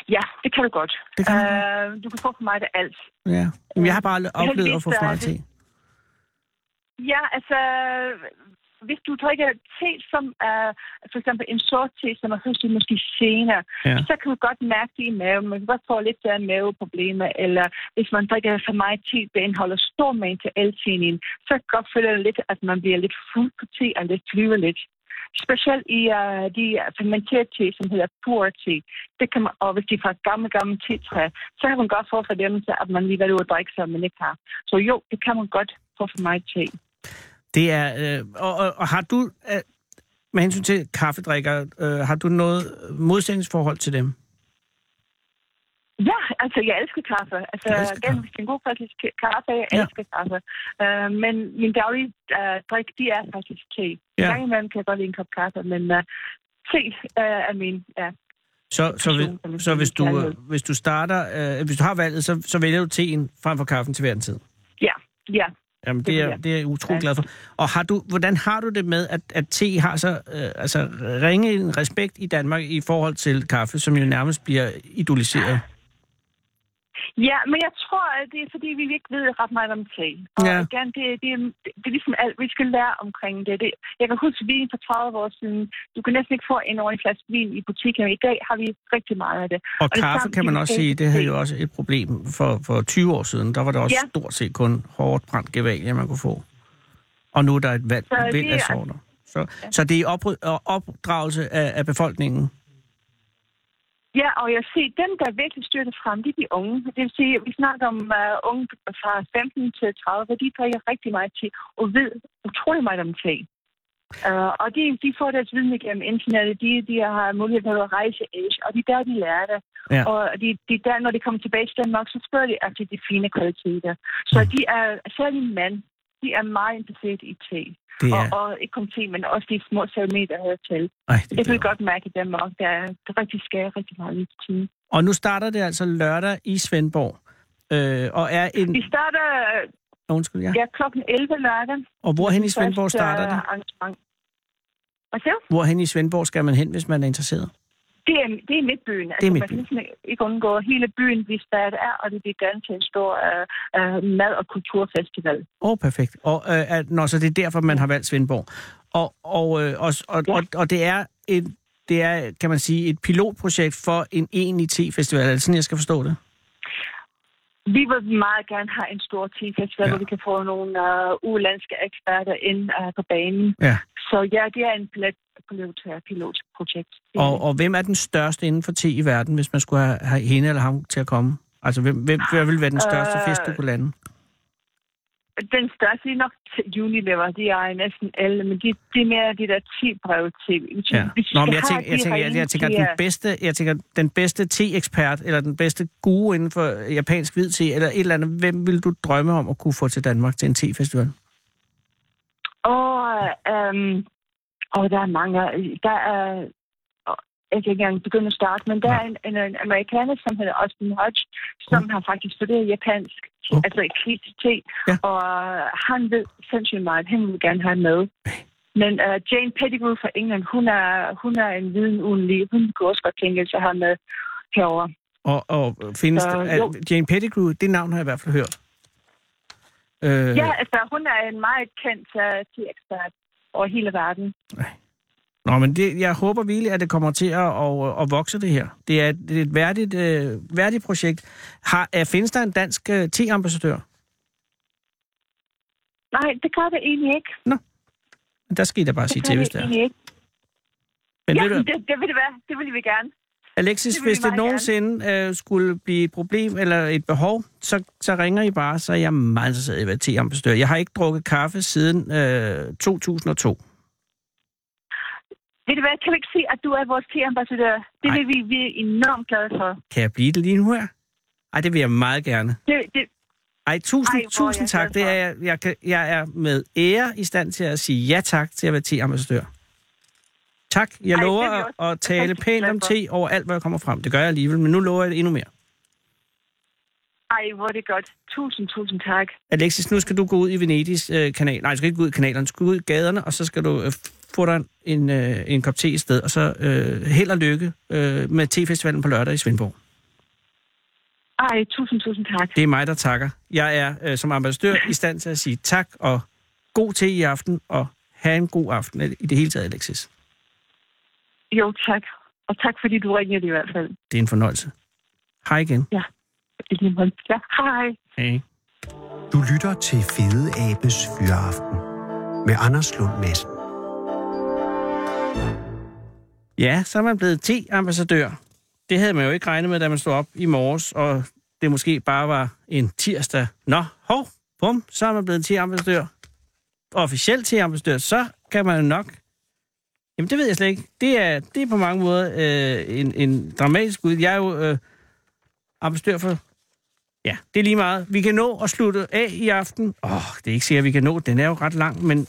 Speaker 2: Ja, det kan du godt.
Speaker 4: Det kan du
Speaker 2: uh, du kan få for mig det alt.
Speaker 4: Ja. Jamen, jeg har bare aldrig oplevet at få for meget
Speaker 2: det- Ja, altså, hvis du drikker te, som er for eksempel en sort te, som er høstet måske senere,
Speaker 4: Ja.
Speaker 2: så kan du godt mærke det i maven. Man kan godt få lidt der maveproblemer, eller hvis man drikker for meget te, der indeholder stor mængde L-theanin, så kan godt føle lidt, at man bliver lidt fuld på te og lidt flyver lidt. Specielt i uh, de fermenterede te, som hedder pur te. Det kan man, og hvis de er fra gamle, gamle tetræ, så kan man godt få fornemmelse, at man lige vil ud og drikke, som man ikke har. Så jo, det kan man godt få for mig te.
Speaker 4: Det er, øh, og, og, og har du, øh, med hensyn til kaffedrikker, øh, har du noget modsætningsforhold til dem?
Speaker 2: Ja, altså jeg elsker kaffe. Altså,
Speaker 4: Jeg elsker
Speaker 2: det er en god faktisk kaffe, jeg
Speaker 4: Ja.
Speaker 2: elsker kaffe. Uh, men min daglige uh, drik, de er faktisk te.
Speaker 4: Ja.
Speaker 2: Gang imellem kan jeg godt lide en kop kaffe, men uh, te uh, er min, ja.
Speaker 4: Så, så, hvis, så hvis, du, hvis du starter, øh, hvis du har valget, så, så vælger du teen frem for kaffen til hver en tid.
Speaker 2: Ja, ja.
Speaker 4: Jamen, det,
Speaker 2: Det
Speaker 4: er, det er jeg utrolig
Speaker 2: Ja.
Speaker 4: glad for. Og har du, hvordan har du det med, at, at te har så øh, altså, ringe en respekt i Danmark i forhold til kaffe, som jo nærmest bliver idoliseret?
Speaker 2: Ja, men jeg tror, at det er fordi, vi ikke ved ret meget om te. Og
Speaker 4: Ja.
Speaker 2: ja. igen, det, det, er- det er ligesom alt, vi skal lære omkring det. det. Jeg kan huske vin for 30 år siden. Du kan næsten ikke få en ordentlig flaske vin i butikken. I dag har vi rigtig meget af det.
Speaker 4: Og
Speaker 2: det
Speaker 4: kaffe
Speaker 2: samme
Speaker 4: kan man også sige, det havde jo også et problem for, for 20 år siden. Der var det også
Speaker 2: Ja.
Speaker 4: stort set kun hårdt brændt gevalie, man kunne få. Og nu er der et valg,
Speaker 2: Så det
Speaker 4: væld af
Speaker 2: er-
Speaker 4: sorter. Så, så det er og opdragelse af, af befolkningen.
Speaker 2: Ja, og jeg ser, dem, der virkelig styrer det frem, det er de unge. Det vil sige, vi snakker om uh, unge fra 15 til 30, de drikker rigtig meget te og ved utrolig meget om te. Uh, og de, de får deres viden igennem internettet, de, de har mulighed for at rejse age, og det er der, de lærer det.
Speaker 4: Ja.
Speaker 2: Og de, de er der, når de kommer tilbage til Danmark, så spørger de efter de fine kvaliteter. Så de er, særligt mænd, de er meget interesseret i te.
Speaker 4: Det
Speaker 2: Og,
Speaker 4: er,
Speaker 2: og ikke kun te, men også de små der hører til.
Speaker 4: ej,
Speaker 2: Det
Speaker 4: glæder mig.
Speaker 2: godt mærke i Danmark. Der, er- der rigtig sker rigtig meget i tiden.
Speaker 4: Og nu starter det altså lørdag i Svendborg. Øh, og er en...
Speaker 2: Vi starter
Speaker 4: Undskyld, ja.
Speaker 2: ja, klokken 11 lørdag.
Speaker 4: Og hvorhen i Svendborg starter det?
Speaker 2: arrangement. Hvad siger?
Speaker 4: Hvorhen i Svendborg skal man hen, hvis man er interesseret?
Speaker 2: Det er, det er midtbyen. Altså,
Speaker 4: Det er
Speaker 2: Man
Speaker 4: midtbyen.
Speaker 2: kan næsten ikke undgå hele byen, hvis der er og det bliver gerne til en stor uh, uh, mad- og kulturfestival.
Speaker 4: Åh, oh, perfekt. Og, øh, at, nå, så det er derfor, man har valgt Svendborg. Og, og, øh, og, og,
Speaker 2: Ja.
Speaker 4: og, og det er et, det er, kan man sige, et pilotprojekt for en egentlig te-festival. Er det sådan, jeg skal forstå det?
Speaker 2: Vi vil meget gerne have en stor te-festival,
Speaker 4: Ja.
Speaker 2: hvor vi kan få nogle uh, ulandske eksperter ind uh, på banen.
Speaker 4: Ja.
Speaker 2: Så ja, det er en uh, pilotprojekt. Det
Speaker 4: Og,
Speaker 2: det.
Speaker 4: og hvem er den største inden for te i verden, hvis man skulle have, have hende eller ham til at komme? Altså, hvem, hvem, hvem vil være den største
Speaker 2: Øh,
Speaker 4: fest, du kunne lande?
Speaker 2: Den største er nok Unilever. De er næsten alle, men de, de er mere de der 10 brev til.
Speaker 4: Ja. Nå, men jeg tænker, jeg tænker, jeg, jeg tænker, den bedste, jeg tænker, den bedste te-ekspert, eller den bedste guru inden for japansk hvid te, eller et eller andet, hvem vil du drømme om at kunne få til Danmark til en te-festival?
Speaker 2: Og, øhm, og der er mange. Der er, jeg kan ikke engang begynde at starte, men der er en, en, en amerikaner, som hedder Austin Hodge, som har faktisk studeret japansk,
Speaker 4: Mm.
Speaker 2: altså te,
Speaker 4: Ja.
Speaker 2: og han ved sindssygt meget. Han vil gerne have med. Men uh, Jane Pettigrew fra England, hun er, hun er en viden uden lige. Hun kunne også godt tænke sig have med herover.
Speaker 4: Og, og findes
Speaker 2: Så,
Speaker 4: der,
Speaker 2: jo.
Speaker 4: Jane Pettigrew, det navn har jeg i hvert fald hørt. Øh,
Speaker 2: Ja, altså hun er en meget kendt uh, te-ekspert over hele verden.
Speaker 4: Nå, men det, jeg håber virkelig, at det kommer til at, at, at vokse det her. Det er, det er et værdigt, øh, værdigt projekt. Har, er, findes der en dansk øh, te-ambassadør?
Speaker 2: Nej, det gør det egentlig ikke.
Speaker 4: Der skal I da bare sige
Speaker 2: Det
Speaker 4: til,
Speaker 2: gør
Speaker 4: hvis
Speaker 2: det
Speaker 4: er.
Speaker 2: ikke.
Speaker 4: Men
Speaker 2: ja,
Speaker 4: ved du,
Speaker 2: det, det vil det være. Det vil vi gerne.
Speaker 4: Alexis,
Speaker 2: det
Speaker 4: hvis det nogensinde øh, skulle blive et problem eller et behov, så, så ringer I bare, så er jeg meget interesseret i at være te-ambassadør. Jeg har ikke drukket kaffe siden øh, 2002.
Speaker 2: Ved du hvad, kan vi ikke sige, at du er vores te-ambassadør? Det vil vi, vi er enormt glade for.
Speaker 4: Kan jeg blive det lige nu her? Ej, det vil jeg meget gerne.
Speaker 2: Det, det,
Speaker 4: Ej, tusind,
Speaker 2: Ej,
Speaker 4: tusind tak. Det er, jeg, jeg, jeg er med ære i stand til at sige ja tak til at være te-ambassadør. Tak. Jeg
Speaker 2: Ej,
Speaker 4: lover
Speaker 2: er vi
Speaker 4: at, tale pænt om te over alt, hvad jeg kommer frem. Det gør jeg alligevel, men nu lover jeg det endnu mere.
Speaker 2: ej, hvor er det godt. Tusind, tusind tak.
Speaker 4: Alexis, nu skal du gå ud i Venedigs øh, kanal. Nej, du skal ikke gå ud i kanalerne, du skal gå ud i gaderne, og så skal du øh, få dig en, øh, en kop te i sted, og så øh, held og lykke øh, med Te-festivalen på lørdag i Svendborg.
Speaker 2: Ej, tusind, tusind tak.
Speaker 4: Det er mig, der takker. Jeg er øh, som ambassadør i stand til at sige tak, og god te i aften, og have en god aften i det hele taget, Alexis.
Speaker 2: Jo, tak. Og tak, fordi du ringede i hvert fald.
Speaker 4: Det er en fornøjelse. Hej igen.
Speaker 2: Måde. Ja, hej.
Speaker 4: Hej.
Speaker 3: Du lytter til Fede Abes Fyraften med Anders Lund Madsen.
Speaker 4: Ja, så er man blevet te-ambassadør. Det havde man jo ikke regnet med, da man stod op i morges, og det måske bare var en tirsdag. Nå, hov, bum, så er man blevet te-ambassadør. Officielt te-ambassadør, så kan man jo nok... Jamen, det ved jeg slet ikke. Det er, det er på mange måder øh, en, en dramatisk ud. Jeg er jo øh, ambassadør for... Ja, det er lige meget. Vi kan nå at slutte af i aften. Åh, oh, det er ikke sikkert, at vi kan nå. Den er jo ret lang, men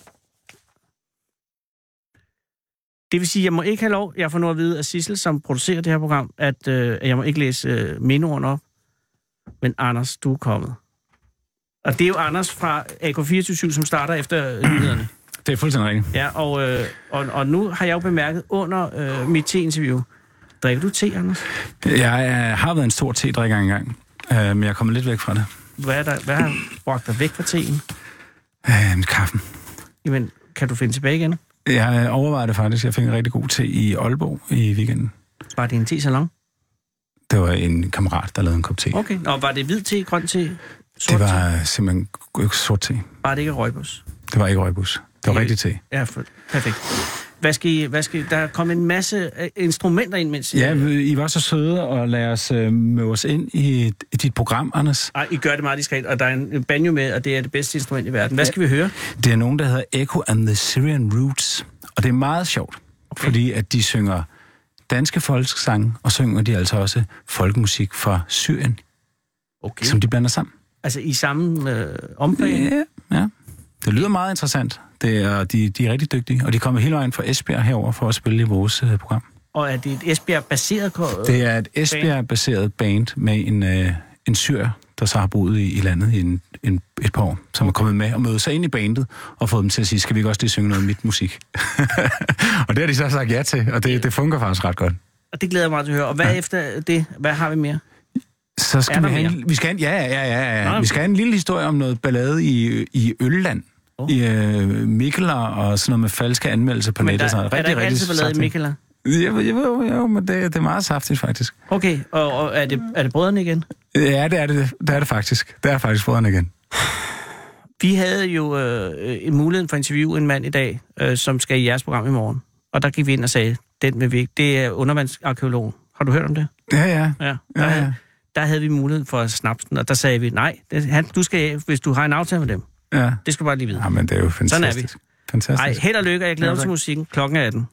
Speaker 4: det vil sige, at jeg må ikke have lov, jeg får nu at vide af Sissel, som producerer det her program, at øh, jeg må ikke læse øh, mindeordene op. Men Anders, du er kommet. Og det er jo Anders fra AK247, som starter efter nyhederne.
Speaker 10: Det er fuldstændig rigtigt.
Speaker 4: Ja, og, øh, og, og nu har jeg jo bemærket under øh, mit te-interview, drikker du te, Anders?
Speaker 10: Jeg øh, har været en stor te-drikker engang, øh, men jeg er kommet lidt væk fra det.
Speaker 4: Hvad, er der, hvad har bragt dig væk fra teen?
Speaker 10: Øh, kaffen.
Speaker 4: Jamen, kan du finde tilbage igen?
Speaker 10: Jeg øh, overvejede det faktisk. Jeg fik en rigtig god te i Aalborg i weekenden.
Speaker 4: Var det en te-salon?
Speaker 10: Det var en kammerat, der lavede en kop te.
Speaker 4: Okay. Og var det hvid te, grøn te, sort
Speaker 10: Det
Speaker 4: te?
Speaker 10: var øh, simpelthen sort te.
Speaker 4: Var det ikke røgbus?
Speaker 10: Det var ikke røgbus. Det var
Speaker 4: Det-
Speaker 10: rigtig te.
Speaker 4: Ja, perfekt. Hvad skal I, hvad skal I, der er kommet en masse øh, instrumenter ind, mens I...
Speaker 10: Ja, I var så søde og lade os øh, møde os ind i, i dit program, Anders.
Speaker 4: Ej, I gør det meget diskret, og der er en banjo med, og det er det bedste instrument i verden. Hvad skal vi høre?
Speaker 10: Det er nogen, der hedder Echo and the Syrian Roots. Og det er meget sjovt, okay. fordi at de synger danske folksange, og synger de altså også folkemusik fra Syrien,
Speaker 4: Okay.
Speaker 10: som de blander sammen.
Speaker 4: Altså i samme øh, ombæring?
Speaker 10: Ja, ja. Det lyder meget interessant. Det er, de, de er rigtig dygtige, og de kommer hele vejen fra Esbjerg herover for at spille i vores uh, program.
Speaker 4: Og er det et Esbjerg-baseret... ko-
Speaker 10: Det er et Esbjerg-baseret band med en, øh, en syr, der så har boet i, i landet i en, en, et par år, som er kommet med og mødet sig ind i bandet og fået dem til at sige, skal vi ikke også lige synge noget mit musik? [LAUGHS] og det har de så sagt ja til, og det, det fungerer faktisk ret godt.
Speaker 4: Og det glæder jeg mig til at høre. Og hvad ja. efter det? Hvad har vi mere?
Speaker 10: Så skal vi have,
Speaker 4: mere?
Speaker 10: en, vi skal en- ja, ja, ja, ja,
Speaker 4: Nå,
Speaker 10: ja. Vi skal have en lille historie om noget ballade i, i Ølland. Oh. I øh, Mikkeler og sådan noget med falske anmeldelser på
Speaker 4: Men
Speaker 10: nettet.
Speaker 4: der,
Speaker 10: sådan noget.
Speaker 4: er der ikke altid ballade i Mikkela?
Speaker 10: Jo, jo, jo, men det, det er meget saftigt, faktisk.
Speaker 4: Okay, og, og er, det, er det brødrene igen?
Speaker 10: Ja, det er det, det er det faktisk. Det er faktisk brødrene igen.
Speaker 4: Vi havde jo øh, en mulighed for at interviewe en mand i dag, øh, som skal i jeres program i morgen. Og der gik vi ind og sagde, den vil vi ikke. Det er undervandsarkeologen. Har du hørt om det?
Speaker 10: Ja, ja.
Speaker 4: Ja.
Speaker 10: Ja,
Speaker 4: Der,
Speaker 10: ja.
Speaker 4: der havde vi mulighed for at snappe den, og der sagde vi, nej, det, han, du skal, hvis du har en aftale med dem,
Speaker 10: ja.
Speaker 4: det skal du bare lige vide.
Speaker 10: Ja, men det er jo
Speaker 4: Sådan er vi.
Speaker 10: fantastisk. Fantastisk.
Speaker 4: Nej, held og lykke, og jeg glæder
Speaker 10: Ja,
Speaker 4: mig
Speaker 10: tak.
Speaker 4: til musikken. Klokken er 18.